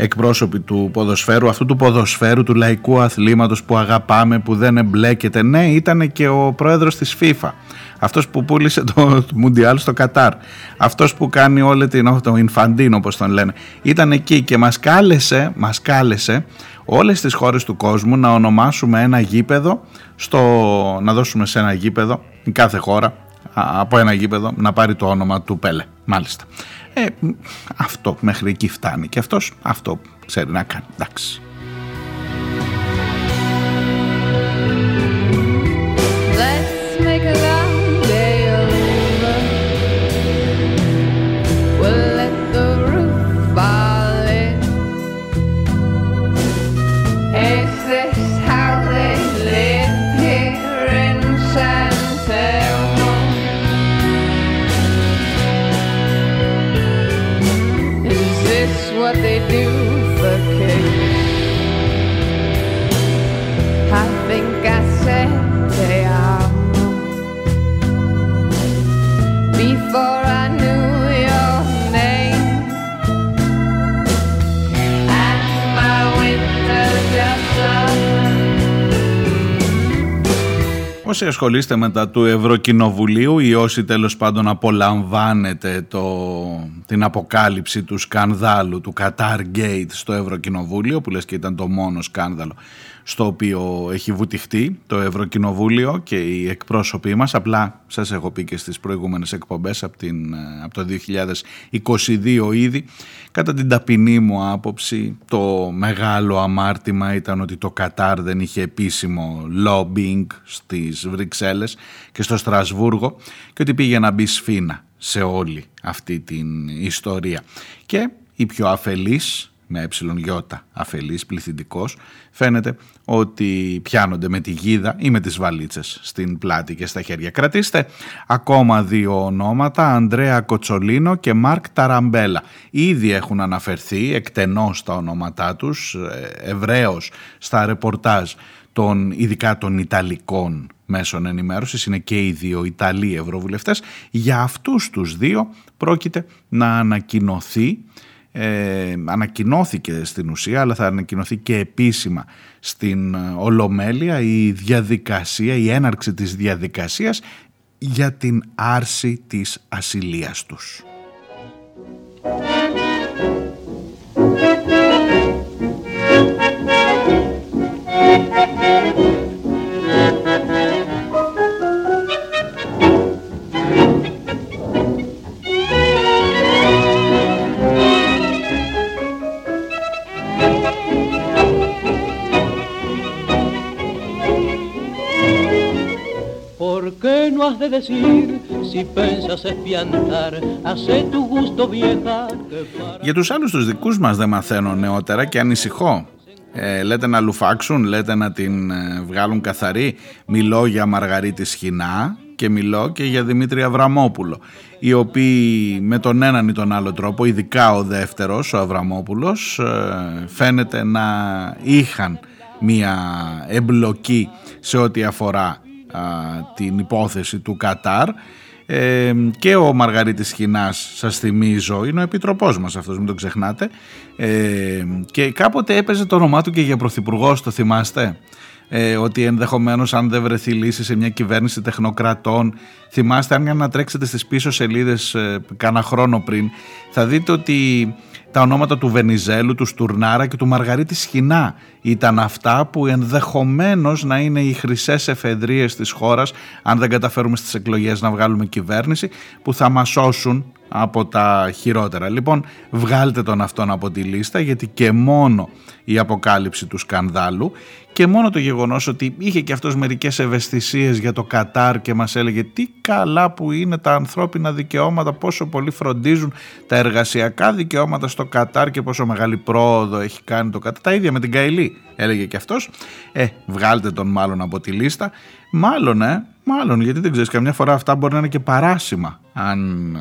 εκπρόσωποι του ποδοσφαίρου, αυτού του ποδοσφαίρου, του λαϊκού αθλήματος που αγαπάμε, που δεν εμπλέκεται. Ναι, ήταν και ο πρόεδρος της FIFA. Αυτός που πούλησε το Μουντιάλ στο Κατάρ. Αυτός που κάνει όλη την, το Ινφαντίν όπως τον λένε. Ήταν εκεί και μας κάλεσε, μας κάλεσε όλες τις χώρες του κόσμου να ονομάσουμε ένα γήπεδο, στο, να δώσουμε σε ένα γήπεδο, η κάθε χώρα, από ένα γήπεδο να πάρει το όνομα του Πέλε. Μάλιστα. Ε, αυτό μέχρι εκεί φτάνει και αυτός αυτό ξέρει να κάνει. Εντάξει. Όσοι ασχολείστε μετά του Ευρωκοινοβουλίου ή όσοι τέλος πάντων απολαμβάνετε το, την αποκάλυψη του σκανδάλου του Qatar στο Ευρωκοινοβούλιο που λες και ήταν το μόνο σκάνδαλο στο οποίο έχει βουτυχτεί το Ευρωκοινοβούλιο και οι εκπρόσωποι μας. Απλά σας έχω πει και στις προηγούμενες εκπομπές από, την, από το 2022 ήδη. Κατά την ταπεινή μου άποψη το μεγάλο αμάρτημα ήταν ότι το Κατάρ δεν είχε επίσημο lobbying στις Βρυξέλλες και στο Στρασβούργο και ότι πήγε να μπει σφίνα σε όλη αυτή την ιστορία. Και η πιο αφελής με ε αφελής, πληθυντικός, φαίνεται ότι πιάνονται με τη γίδα ή με τις βαλίτσες στην πλάτη και στα χέρια. Κρατήστε ακόμα δύο ονόματα, Ανδρέα Κοτσολίνο και Μάρκ Ταραμπέλα. Ήδη έχουν αναφερθεί εκτενώς τα ονόματά τους, ε, ευρέως στα ρεπορτάζ των, ειδικά των Ιταλικών μέσων ενημέρωσης, είναι και οι δύο Ιταλοί ευρωβουλευτές. Για αυτούς τους δύο πρόκειται να ανακοινωθεί ε, ανακοινώθηκε στην ουσία αλλά θα ανακοινωθεί και επίσημα στην ε, Ολομέλεια η διαδικασία, η έναρξη της διαδικασίας για την άρση της ασυλίας τους. Για τους άλλους τους δικούς μας δεν μαθαίνω νεότερα και ανησυχώ. Ε, λέτε να λουφάξουν, λέτε να την ε, βγάλουν καθαρή. Μιλώ για Μαργαρίτη Σχοινά και μιλώ και για Δημήτρη Αβραμόπουλο οι οποίοι με τον έναν ή τον άλλο τρόπο, ειδικά ο δεύτερος, ο Αβραμόπουλος, ε, φαίνεται να είχαν μία εμπλοκή σε ό,τι αφορά την υπόθεση του Κατάρ. Ε, και ο Μαργαρίτης Χινάς σας θυμίζω είναι ο επιτροπός μας αυτός μην το ξεχνάτε. Ε, και κάποτε έπαιζε το όνομά του και για πρωθυπουργός το θυμάστε; Ε, ότι ενδεχομένως αν δεν βρεθεί λύση σε μια κυβέρνηση τεχνοκρατών θυμάστε αν να τρέξετε στις πίσω σελίδες ε, κάνα χρόνο πριν θα δείτε ότι τα ονόματα του Βενιζέλου, του Στουρνάρα και του Μαργαρίτη Σχοινά ήταν αυτά που ενδεχομένως να είναι οι χρυσές εφεδρίες της χώρας αν δεν καταφέρουμε στις εκλογές να βγάλουμε κυβέρνηση που θα μας σώσουν από τα χειρότερα. Λοιπόν, βγάλτε τον αυτόν από τη λίστα γιατί και μόνο η αποκάλυψη του σκανδάλου και μόνο το γεγονός ότι είχε και αυτός μερικές ευαισθησίες για το Κατάρ και μας έλεγε τι καλά που είναι τα ανθρώπινα δικαιώματα, πόσο πολύ φροντίζουν τα εργασιακά δικαιώματα στο Κατάρ και πόσο μεγάλη πρόοδο έχει κάνει το Κατάρ. Τα ίδια με την Καηλή έλεγε και αυτός. Ε, βγάλτε τον μάλλον από τη λίστα. Μάλλον, ε, μάλλον, γιατί δεν ξέρεις, καμιά φορά αυτά μπορεί να είναι και παράσημα, αν,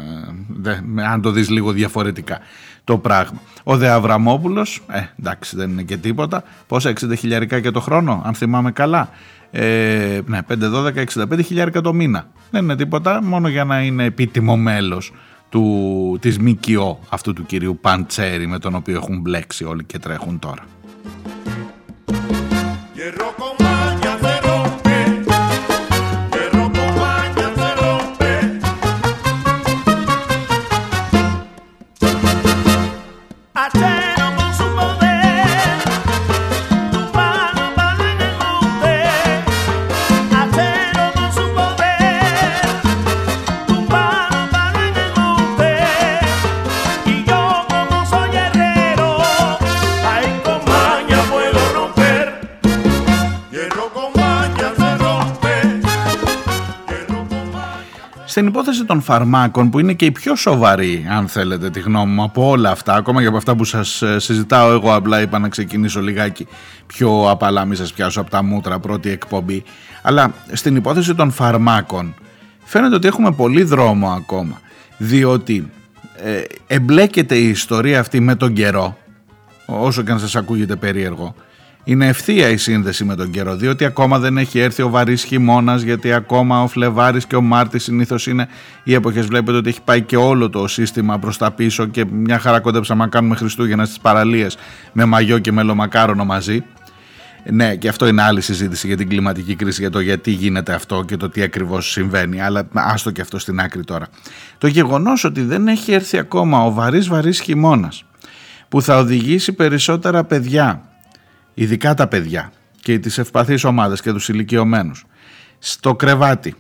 ε, αν το δεις λίγο διαφορετικά το πράγμα. Ο Δε Αβραμόπουλος, ε, εντάξει δεν είναι και τίποτα, πόσα 60 χιλιαρικά και το χρόνο, αν θυμάμαι καλά. Ε, ναι, 5-12, 65 χιλιάρικα το μήνα. Δεν είναι τίποτα, μόνο για να είναι επίτιμο μέλος του, της ΜΚΟ αυτού του κυρίου Παντσέρη με τον οποίο έχουν μπλέξει όλοι και τρέχουν τώρα. Των φαρμάκων που είναι και η πιο σοβαρή αν θέλετε τη γνώμη μου από όλα αυτά ακόμα και από αυτά που σας ε, συζητάω εγώ απλά είπα να ξεκινήσω λιγάκι πιο απαλά μη σας πιάσω από τα μούτρα πρώτη εκπομπή. Αλλά στην υπόθεση των φαρμάκων φαίνεται ότι έχουμε πολύ δρόμο ακόμα διότι ε, εμπλέκεται η ιστορία αυτή με τον καιρό όσο και αν σας ακούγεται περίεργο είναι ευθεία η σύνδεση με τον καιρό, διότι ακόμα δεν έχει έρθει ο βαρύς χειμώνας, γιατί ακόμα ο Φλεβάρης και ο Μάρτης συνήθως είναι οι εποχές. Βλέπετε ότι έχει πάει και όλο το σύστημα προς τα πίσω και μια χαρά κόντεψαμε να κάνουμε Χριστούγεννα στις παραλίες με μαγιό και μελομακάρονο μαζί. Ναι, και αυτό είναι άλλη συζήτηση για την κλιματική κρίση, για το γιατί γίνεται αυτό και το τι ακριβώς συμβαίνει, αλλά άστο και αυτό στην άκρη τώρα. Το γεγονός ότι δεν έχει έρθει ακόμα ο βαρύς βαρύς χειμώνας που θα οδηγήσει περισσότερα παιδιά, ειδικά τα παιδιά και τις ευπαθείς ομάδες και τους ηλικιωμένους, στο κρεβάτι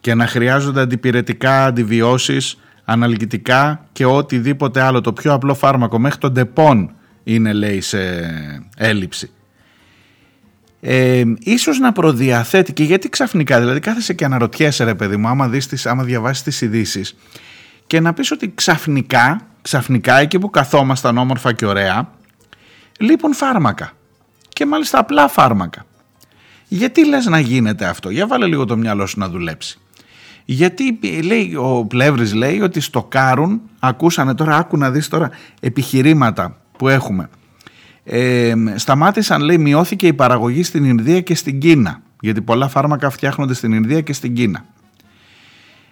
και να χρειάζονται αντιπηρετικά, αντιβιώσεις, αναλγητικά και οτιδήποτε άλλο. Το πιο απλό φάρμακο μέχρι τον τεπών είναι λέει σε έλλειψη ε, ίσως να προδιαθέτει και γιατί ξαφνικά, δηλαδή κάθεσαι και αναρωτιέσαι ρε παιδί μου άμα, δεις τις, άμα διαβάσεις τις ειδήσεις και να πεις ότι ξαφνικά, ξαφνικά εκεί που καθόμασταν όμορφα και ωραία λείπουν φάρμακα και μάλιστα απλά φάρμακα. Γιατί λες να γίνεται αυτό, για βάλε λίγο το μυαλό σου να δουλέψει. Γιατί λέει, ο Πλεύρης λέει ότι στο κάρουν, ακούσανε τώρα, άκου να δεις τώρα επιχειρήματα που έχουμε ε, σταμάτησαν λέει μειώθηκε η παραγωγή στην Ινδία και στην Κίνα γιατί πολλά φάρμακα φτιάχνονται στην Ινδία και στην Κίνα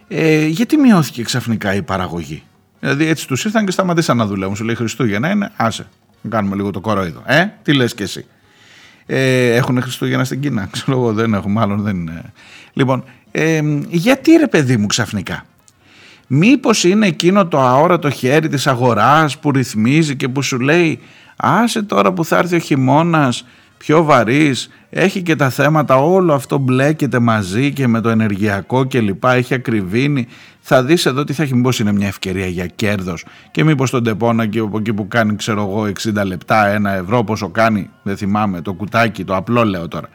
ε, γιατί μειώθηκε ξαφνικά η παραγωγή; Δηλαδή έτσι τους ήρθαν και σταματήσαν να δουλεύουν σου λέει Χριστούγεννα είναι άσε να κάνουμε λίγο το κορόιδο ε τι λες και εσύ; Ε, έχουν Χριστούγεννα στην Κίνα. Ξέρω εγώ δεν έχουν μάλλον δεν είναι. Λοιπόν ε, γιατί ρε παιδί μου ξαφνικά; Μήπως είναι εκείνο το αόρατο χέρι της αγοράς που ρυθμίζει και που σου λέει άσε τώρα που θα έρθει ο χειμώνας πιο βαρύς, έχει και τα θέματα, όλο αυτό μπλέκεται μαζί και με το ενεργειακό και λοιπά, έχει ακριβήνει. Θα δεις εδώ τι θα έχει, μήπως είναι μια ευκαιρία για κέρδος και μήπως τον τεπώνα και από εκεί που κάνει ξέρω εγώ 60 λεπτά, ένα ευρώ πόσο κάνει, δεν θυμάμαι, το κουτάκι, το απλό λέω τώρα.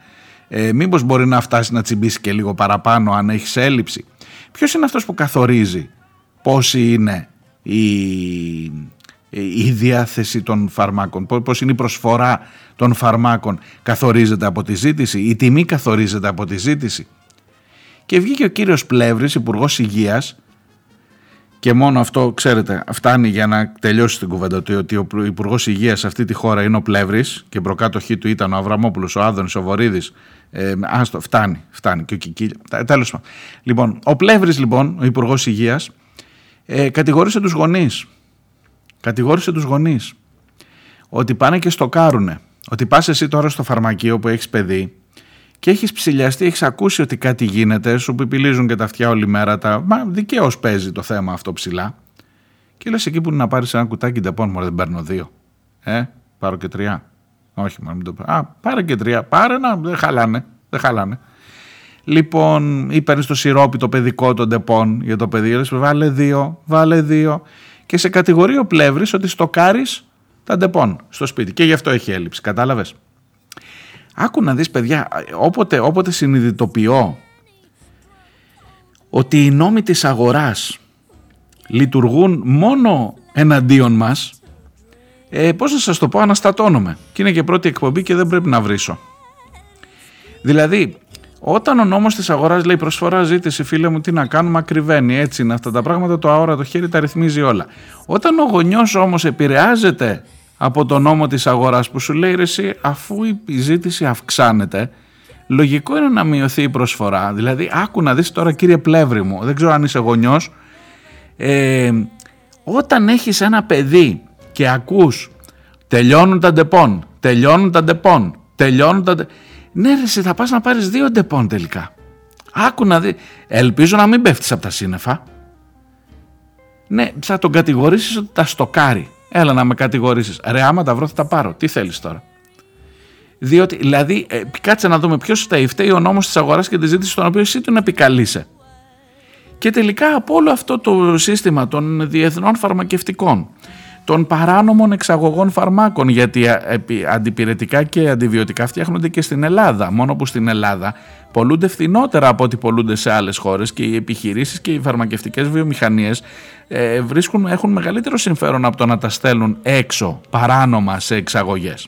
Ε, μήπως μπορεί να φτάσει να τσιμπήσει και λίγο παραπάνω αν έχεις έλλειψη. Ποιος είναι αυτός που καθορίζει πόση είναι η, η διάθεση των φαρμάκων, πώς είναι η προσφορά των φαρμάκων καθορίζεται από τη ζήτηση, η τιμή καθορίζεται από τη ζήτηση. Και βγήκε ο κύριος Πλεύρης, υπουργός Υγείας, και μόνο αυτό, ξέρετε, φτάνει για να τελειώσει την κουβέντα του ότι ο Υπουργός Υγείας σε αυτή τη χώρα είναι ο Πλεύρης και προκάτοχή του ήταν ο Αβραμόπουλος, ο Άδωνης, ο Βορύδης. Ε, άστο, φτάνει, φτάνει. Και ο Κικίλια. Τέλος πάντων. Λοιπόν, ο Πλεύρης, λοιπόν, ο Υπουργός Υγείας, ε, κατηγόρησε τους γονείς κατηγόρησε τους γονείς ότι πάνε και στο κάρουνε. Ότι πας εσύ τώρα στο φαρμακείο που έχεις παιδί και έχεις ψηλιαστεί, έχεις ακούσει ότι κάτι γίνεται, σου πιπιλίζουν και τα αυτιά όλη μέρα. Τα... Μα δικαίως παίζει το θέμα αυτό ψηλά. Και λες εκεί που είναι να πάρεις ένα κουτάκι Depon, μωρέ δεν παίρνω δύο. Ε, πάρω και τρία. Όχι, μα μην το πάρω. Α, πάρε και τρία. Πάρε ένα, δεν χαλάνε. Δεν χαλάνε. Λοιπόν, ή παίρνεις το σιρόπι το παιδικό των Depon για το παιδί. Λες, βάλε δύο, βάλε δύο και σε κατηγορεί ο Πλεύρης ότι στοκάρεις τα Depon στο σπίτι και γι' αυτό έχει έλλειψη, κατάλαβες; Άκου να δεις παιδιά, όποτε, όποτε συνειδητοποιώ ότι οι νόμοι της αγοράς λειτουργούν μόνο εναντίον μας, ε, πώς να σας το πω, αναστατώνομαι. Και είναι και πρώτη εκπομπή και δεν πρέπει να βρίσω. Δηλαδή, όταν ο νόμος της αγοράς λέει προσφορά ζήτηση φίλε μου τι να κάνουμε ακριβένει έτσι είναι αυτά τα πράγματα το αόρατο χέρι τα ρυθμίζει όλα. Όταν ο γονιός όμως επηρεάζεται από το νόμο της αγοράς που σου λέει ρε εσύ αφού η ζήτηση αυξάνεται λογικό είναι να μειωθεί η προσφορά. Δηλαδή άκου να δεις τώρα κύριε Πλεύρη μου δεν ξέρω αν είσαι γονιός ε, όταν έχεις ένα παιδί και ακούς τελειώνουν τα Depon, τελειώνουν τα Depon, τελειώνουν τα Depon ναι, ρε, εσύ θα πας να πάρεις δύο Depon τελικά. Άκου να δεις. Ελπίζω να μην πέφτεις από τα σύννεφα. Ναι, θα τον κατηγορήσεις ότι τα στοκάρει. Έλα να με κατηγορήσεις. Ρε, άμα τα βρω θα τα πάρω. Τι θέλεις τώρα; Διότι, δηλαδή, ε, κάτσε να δούμε ποιος φταίει. Φταίει ο νόμος της αγοράς και της ζήτησης, τον οποίο εσύ τον επικαλείσαι. Και τελικά από όλο αυτό το σύστημα των διεθνών φαρμακευτικών, των παράνομων εξαγωγών φαρμάκων γιατί αντιπηρετικά και αντιβιωτικά φτιάχνονται και στην Ελλάδα μόνο που στην Ελλάδα πολλούνται φθηνότερα από ό,τι πολλούνται σε άλλες χώρες και οι επιχειρήσεις και οι φαρμακευτικές βιομηχανίες ε, βρίσκουν, έχουν μεγαλύτερο συμφέρον από το να τα στέλνουν έξω παράνομα σε εξαγωγές.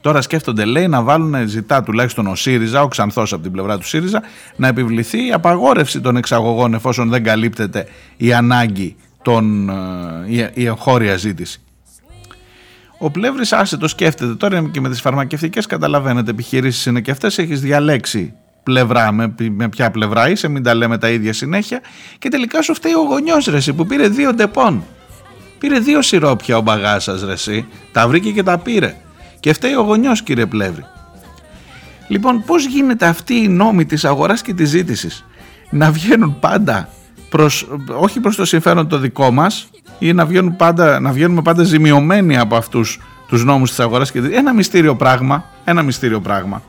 Τώρα σκέφτονται, λέει, να βάλουν, ζητά τουλάχιστον ο ΣΥΡΙΖΑ, ο Ξανθός από την πλευρά του ΣΥΡΙΖΑ, να επιβληθεί η απαγόρευση των εξαγωγών εφόσον δεν καλύπτεται η ανάγκη τον, ε, η, εγχώρια ζήτηση. Ο Πλεύρης άσε το σκέφτεται τώρα και με τις φαρμακευτικές καταλαβαίνετε επιχειρήσεις είναι και αυτές έχεις διαλέξει πλευρά με, με ποια πλευρά είσαι μην τα λέμε τα ίδια συνέχεια και τελικά σου φταίει ο γονιός ρε που πήρε δύο Depon. Πήρε δύο σιρόπια ο μπαγάς σας ρε τα βρήκε και τα πήρε. Και φταίει ο γονιός κύριε Πλεύρη. Λοιπόν, πώς γίνεται αυτή η νόμη της αγοράς και της ζήτησης; Να βγαίνουν πάντα προς, όχι προς το συμφέρον το δικό μας ή να, βγαίνουν πάντα, να βγαίνουμε πάντα ζημιωμένοι από αυτούς τους νόμους της αγοράς και ένα μυστήριο πράγμα, ένα μυστήριο πράγμα.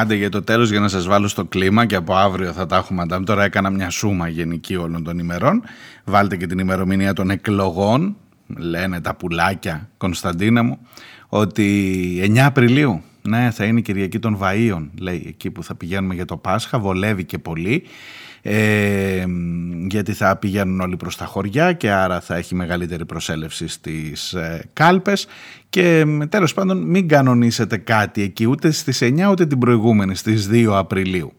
Άντε για το τέλος για να σας βάλω στο κλίμα και από αύριο θα τα έχουμε αντάμει. Τώρα έκανα μια σούμα γενική όλων των ημερών. Βάλτε και την ημερομηνία των εκλογών. Λένε τα πουλάκια, Κωνσταντίνα μου, ότι 9 Απριλίου, ναι θα είναι η Κυριακή των Βαΐων, λέει εκεί που θα πηγαίνουμε για το Πάσχα, βολεύει και πολύ ε, γιατί θα πηγαίνουν όλοι προς τα χωριά και άρα θα έχει μεγαλύτερη προσέλευση στις ε, κάλπες και τέλος πάντων μην κανονίσετε κάτι εκεί ούτε στις 9 ούτε την προηγούμενη στις 2 Απριλίου.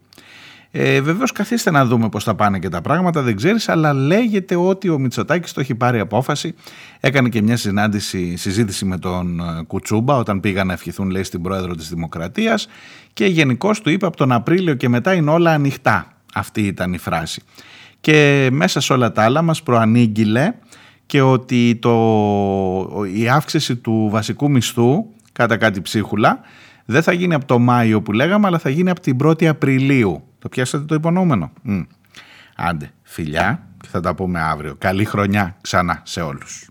Ε, Βεβαίως, καθίστε να δούμε πώς θα πάνε και τα πράγματα, δεν ξέρεις, αλλά λέγεται ότι ο Μητσοτάκης το έχει πάρει απόφαση. Έκανε και μια συνάντηση, συζήτηση με τον ε, Κουτσούμπα όταν πήγαν να ευχηθούν, λέει, στην πρόεδρο της Δημοκρατίας και γενικώς του είπε από τον Απρίλιο και μετά είναι όλα ανοιχτά. Αυτή ήταν η φράση. Και μέσα σε όλα τα άλλα μας προανήγγειλε και ότι το, η αύξηση του βασικού μισθού κατά κάτι ψίχουλα δεν θα γίνει από το Μάιο που λέγαμε αλλά θα γίνει από την 1η Απριλίου. Το πιάσατε το υπονοούμενο. Μ. Άντε, φιλιά και θα τα πούμε αύριο. Καλή χρονιά ξανά σε όλους.